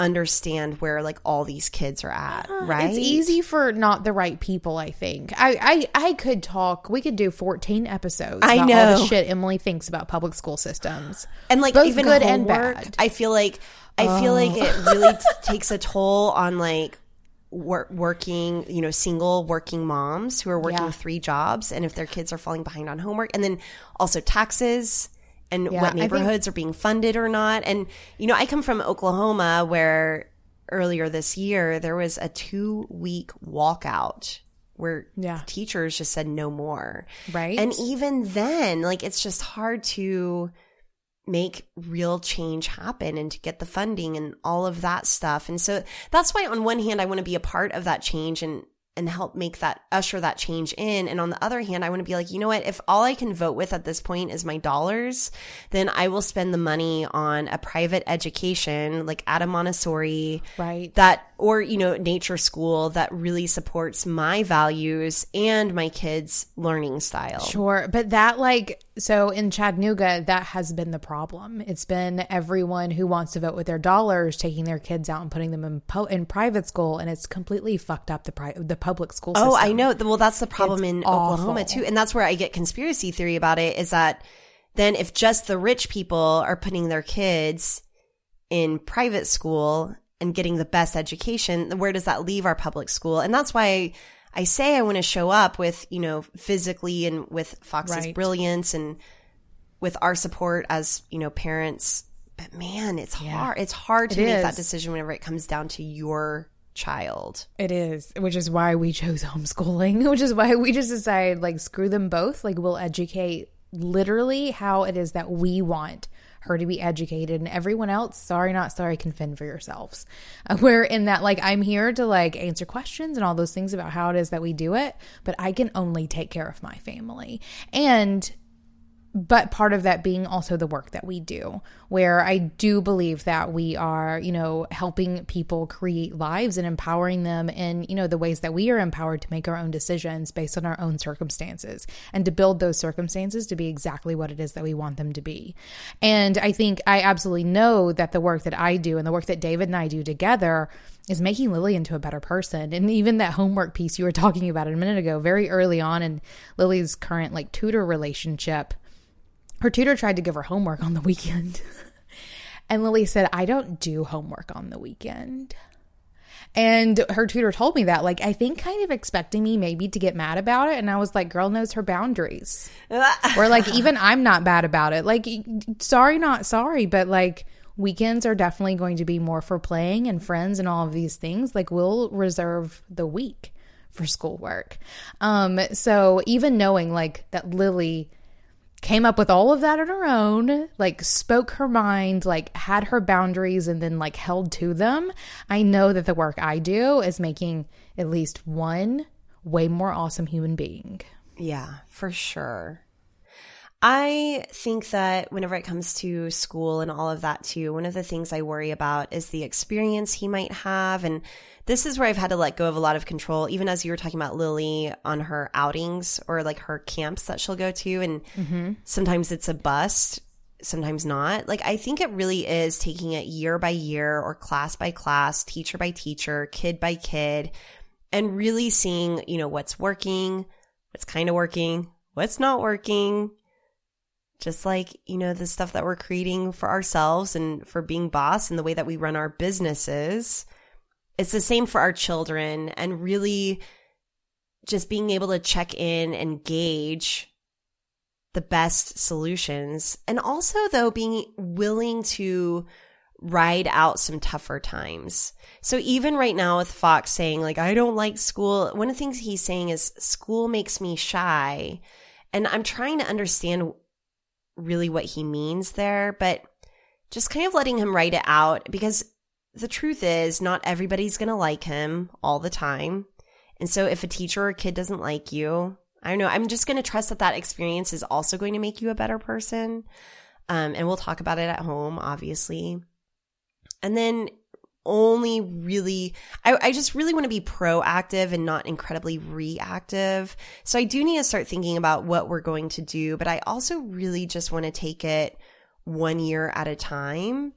understand where like all these kids are at, right? It's easy for not the right people, I think. I I, I could talk. We could do 14 episodes I know. all the shit Emily thinks about public school systems. And like Both even good homework, and bad. I feel like I oh. feel like it really oh. t- takes a toll on like wor- working, you know, single working moms who are working yeah. three jobs and if their kids are falling behind on homework and then also taxes and yeah, what neighborhoods think- are being funded or not. And, you know, I come from Oklahoma where earlier this year there was a two week walkout where yeah. teachers just said no more. Right. And even then, like, it's just hard to make real change happen and to get the funding and all of that stuff. And so that's why on one hand I want to be a part of that change and and help make that usher that change in. And on the other hand, I want to be like, you know what? If all I can vote with at this point is my dollars, then I will spend the money on a private education like at a Montessori, right? That or you know nature school that really supports my values and my kids' learning style. Sure, but that like so in Chattanooga, that has been the problem. It's been everyone who wants to vote with their dollars taking their kids out and putting them in in private school, and it's completely fucked up the pri- the public school system. Oh, I know. Well, that's the problem it's in awful. Oklahoma too, and that's where I get conspiracy theory about it. Is that then if just the rich people are putting their kids in private school and getting the best education, where does that leave our public school? And that's why I say I want to show up with, you know, physically and with Fox's right. brilliance and with our support as, you know, parents. But man, it's yeah. hard. It's hard to it make is. that decision whenever it comes down to your child. It is, which is why we chose homeschooling, which is why we just decided like screw them both. Like we'll educate literally how it is that we want her to be educated and everyone else sorry not sorry can fend for yourselves. Uh, where in that like i'm here to like answer questions and all those things about how it is that we do it but i can only take care of my family. And but part of that being also the work that we do where i do believe that we are you know helping people create lives and empowering them in you know the ways that we are empowered to make our own decisions based on our own circumstances and to build those circumstances to be exactly what it is that we want them to be and i think i absolutely know that the work that i do and the work that david and i do together is making Lily into a better person. And even that homework piece you were talking about a minute ago, very early on in Lily's current like tutor relationship, her tutor tried to give her homework on the weekend. and Lily said, I don't do homework on the weekend. And her tutor told me that, like, I think kind of expecting me maybe to get mad about it. And I was like, girl knows her boundaries. or like, even I'm not bad about it. Like, sorry, not sorry, but like, weekends are definitely going to be more for playing and friends and all of these things. Like, we'll reserve the week for schoolwork. Um, so even knowing like that Lily came up with all of that on her own, like spoke her mind, like had her boundaries and then like held to them. I know that the work I do is making at least one way more awesome human being. Yeah, for sure. I think that whenever it comes to school and all of that too, one of the things I worry about is the experience he might have. And this is where I've had to let go of a lot of control, even as you were talking about Lily on her outings or like her camps that she'll go to. And mm-hmm. sometimes it's a bust, sometimes not. Like, I think it really is taking it year by year or class by class, teacher by teacher, kid by kid, and really seeing, you know, what's working, what's kind of working, what's not working. Just like, you know, the stuff that we're creating for ourselves and for being boss and the way that we run our businesses. It's the same for our children and really just being able to check in and gauge the best solutions. And also, though, being willing to ride out some tougher times. So even right now with Fox saying like I don't like school, one of the things he's saying is school makes me shy. And I'm trying to understand really what he means there, but just kind of letting him write it out because the truth is not everybody's going to like him all the time. And so if a teacher or kid doesn't like you, I don't know, I'm just going to trust that that experience is also going to make you a better person. Um, and we'll talk about it at home, obviously. And then only really, I, I just really want to be proactive and not incredibly reactive. So I do need to start thinking about what we're going to do, but I also really just want to take it one year at a time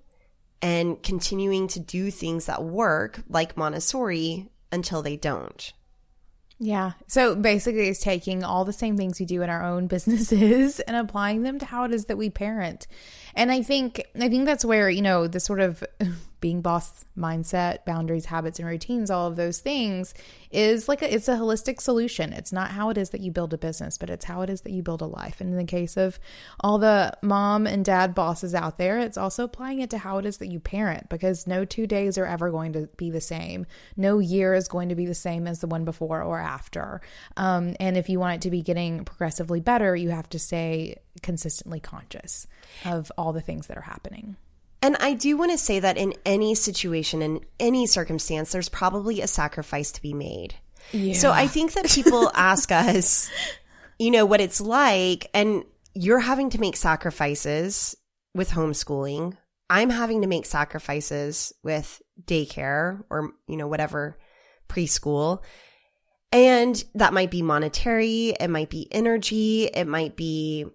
and continuing to do things that work like Montessori until they don't. Yeah. So basically, it's taking all the same things we do in our own businesses and applying them to how it is that we parent. And I think I think that's where you know the sort of being boss mindset, boundaries, habits, and routines, all of those things is like a, it's a holistic solution. It's not how it is that you build a business, but it's how it is that you build a life. And in the case of all the mom and dad bosses out there, it's also applying it to how it is that you parent because no two days are ever going to be the same. No year is going to be the same as the one before or after. Um, and if you want it to be getting progressively better, you have to stay consistently conscious of all the things that are happening. And I do want to say that in any situation, in any circumstance, there's probably a sacrifice to be made. Yeah. So I think that people ask us, you know, what it's like, and you're having to make sacrifices with homeschooling. I'm having to make sacrifices with daycare or, you know, whatever preschool. And that might be monetary, it might be energy, it might be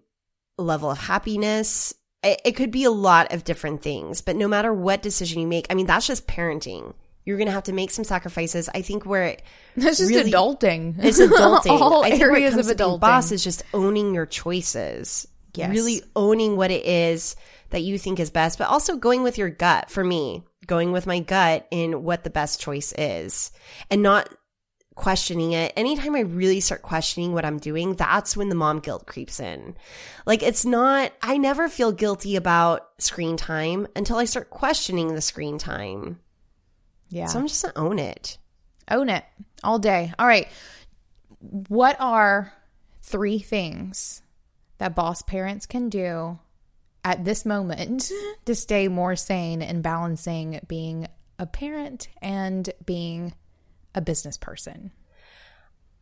level of happiness, it, it could be a lot of different things, but no matter what decision you make, I mean, that's just parenting you're going to have to make some sacrifices. I think where it that's just really, adulting. It's adulting. All I think areas of adulting. Boss is just owning your choices. Yes. Really owning what it is that you think is best, but also going with your gut. For me, going with my gut in what the best choice is, and not questioning it, anytime I really start questioning what I'm doing, that's when the mom guilt creeps in. Like it's not, I never feel guilty about screen time until I start questioning the screen time. Yeah. So I'm just gonna own it. Own it all day. All right. What are three things that boss parents can do at this moment to stay more sane and balancing being a parent and being a business person?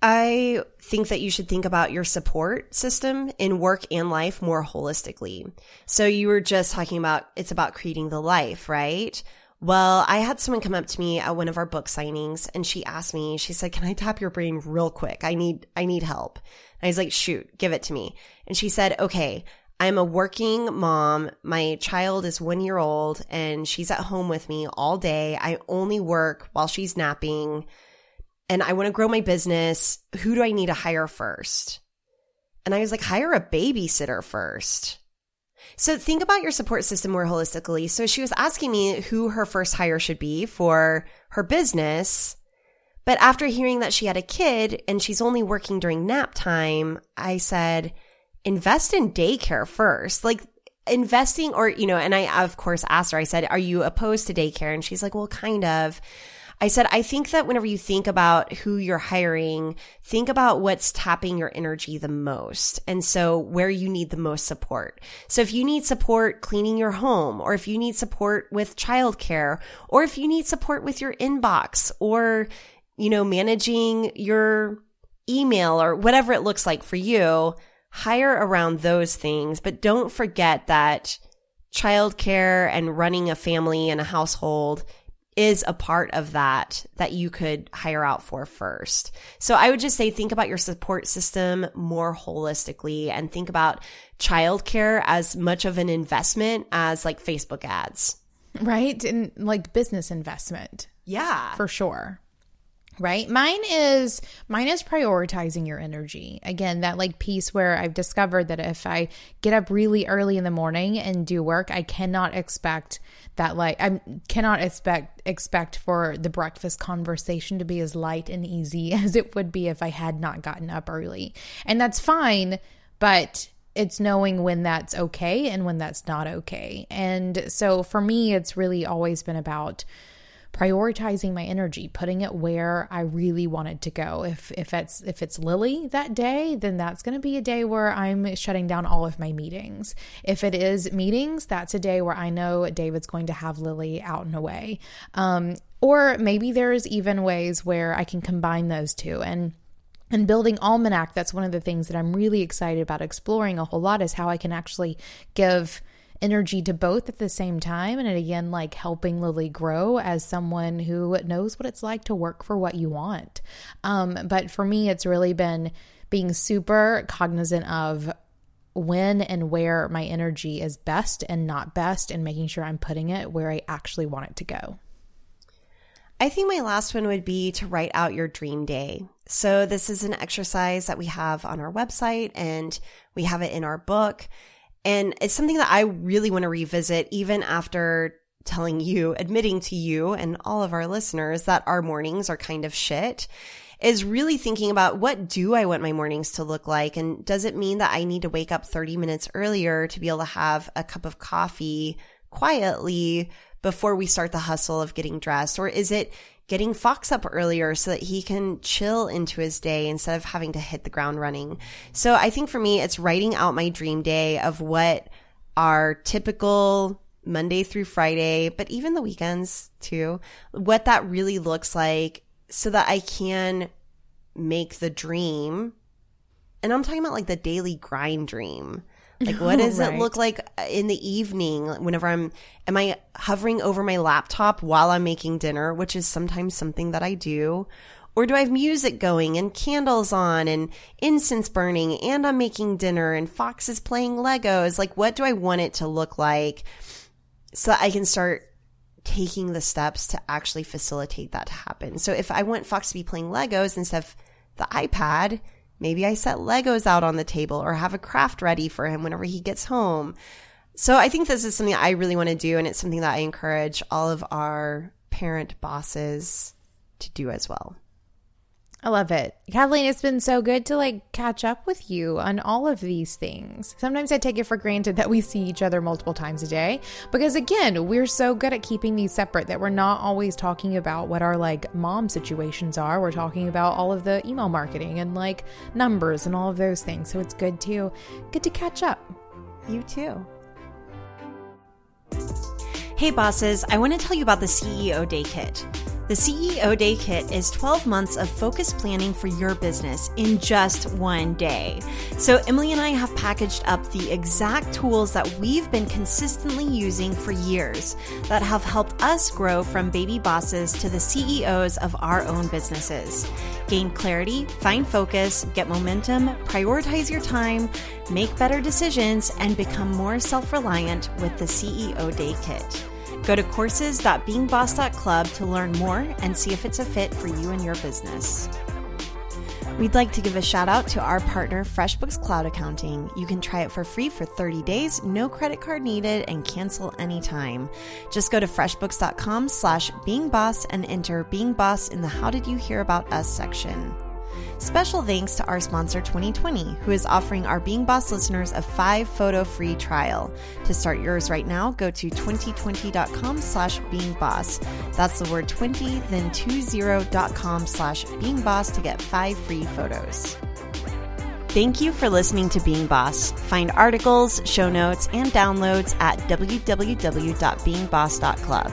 I think that you should think about your support system in work and life more holistically. So you were just talking about it's about creating the life, right? Well, I had someone come up to me at one of our book signings and she asked me, she said, "Can I tap your brain real quick? I need I need help." And I was like, "Shoot, give it to me." And she said, "Okay, I'm a working mom. My child is one year old and she's at home with me all day. I only work while she's napping and I want to grow my business. Who do I need to hire first? And I was like, hire a babysitter first. So think about your support system more holistically. So she was asking me who her first hire should be for her business. But after hearing that she had a kid and she's only working during nap time, I said, invest in daycare first. Like investing or, you know, and I, of course, asked her, I said, are you opposed to daycare? And she's like, well, kind of. I said, I think that whenever you think about who you're hiring, think about what's tapping your energy the most. And so where you need the most support. So if you need support cleaning your home, or if you need support with childcare, or if you need support with your inbox, or, you know, managing your email or whatever it looks like for you, hire around those things. But don't forget that childcare and running a family and a household is a part of that that you could hire out for first. So I would just say think about your support system more holistically and think about childcare as much of an investment as like Facebook ads. Right? And like business investment. Yeah. For sure. Right? Mine is mine is prioritizing your energy. Again that like piece where i've discovered that if i get up really early in the morning and do work i cannot expect that like i cannot expect expect for the breakfast conversation to be as light and easy as it would be if i had not gotten up early. And that's fine but it's knowing when that's okay and when that's not okay. And so for me it's really always been about prioritizing my energy, putting it where I really wanted to go. If if it's if it's Lily that day, then that's going to be a day where I'm shutting down all of my meetings. If it is meetings, that's a day where I know David's going to have Lily out and away. Um, or maybe there's even ways where I can combine those two and and building almanac that's one of the things that i'm really excited about exploring a whole lot is how i can actually give energy to both at the same time. And again, like helping Lily grow as someone who knows what it's like to work for what you want. Um, but for me, it's really been being super cognizant of when and where my energy is best and not best, and making sure I'm putting it where I actually want it to go. I think my last one would be to write out your dream day. So, this is an exercise that we have on our website and we have it in our book. And it's something that I really want to revisit even after telling you, admitting to you and all of our listeners that our mornings are kind of shit is really thinking about what do I want my mornings to look like? And does it mean that I need to wake up 30 minutes earlier to be able to have a cup of coffee quietly before we start the hustle of getting dressed? Or is it getting Fox up earlier so that he can chill into his day instead of having to hit the ground running. So I think for me, it's writing out my dream day of what our typical Monday through Friday, but even the weekends too, what that really looks like so that I can make the dream. And I'm talking about like the daily grind dream like, oh, what does right. it look like uh, in the evening whenever I'm, am I hovering over my laptop while I'm making dinner, which is sometimes something that I do? Or do I have music going and candles on and incense burning and I'm making dinner and Fox is playing Legos? Like, what do I want it to look like so that I can start taking the steps to actually facilitate that to happen? So if I want Fox to be playing Legos instead of the iPad, Maybe I set Legos out on the table or have a craft ready for him whenever he gets home. So I think this is something I really want to do, and it's something that I encourage all of our parent bosses to do as well. I love it. Kathleen, it's been so good to like catch up with you on all of these things. Sometimes I take it for granted that we see each other multiple times a day because again, we're so good at keeping these separate that we're not always talking about what our like mom situations are. We're talking about all of the email marketing and like numbers and all of those things. So it's good to good to catch up. You too. Hey bosses, I want to tell you about the CEO Day Kit. The CEO Day Kit is 12 months of focused planning for your business in just one day. So, Emily and I have packaged up the exact tools that we've been consistently using for years that have helped us grow from baby bosses to the CEOs of our own businesses. Gain clarity, find focus, get momentum, prioritize your time, make better decisions, and become more self reliant with the CEO Day Kit. Go to courses.beingboss.club to learn more and see if it's a fit for you and your business. We'd like to give a shout out to our partner, FreshBooks Cloud Accounting. You can try it for free for 30 days, no credit card needed, and cancel anytime. Just go to freshbooks.com slash beingboss and enter Being Boss in the How Did You Hear About Us section. Special thanks to our sponsor Twenty20, who is offering our Being Boss listeners a five photo free trial. To start yours right now, go to twenty20.com slash beingboss. That's the word 20, then 20.com slash beingboss to get five free photos. Thank you for listening to Being Boss. Find articles, show notes, and downloads at www.beingboss.club.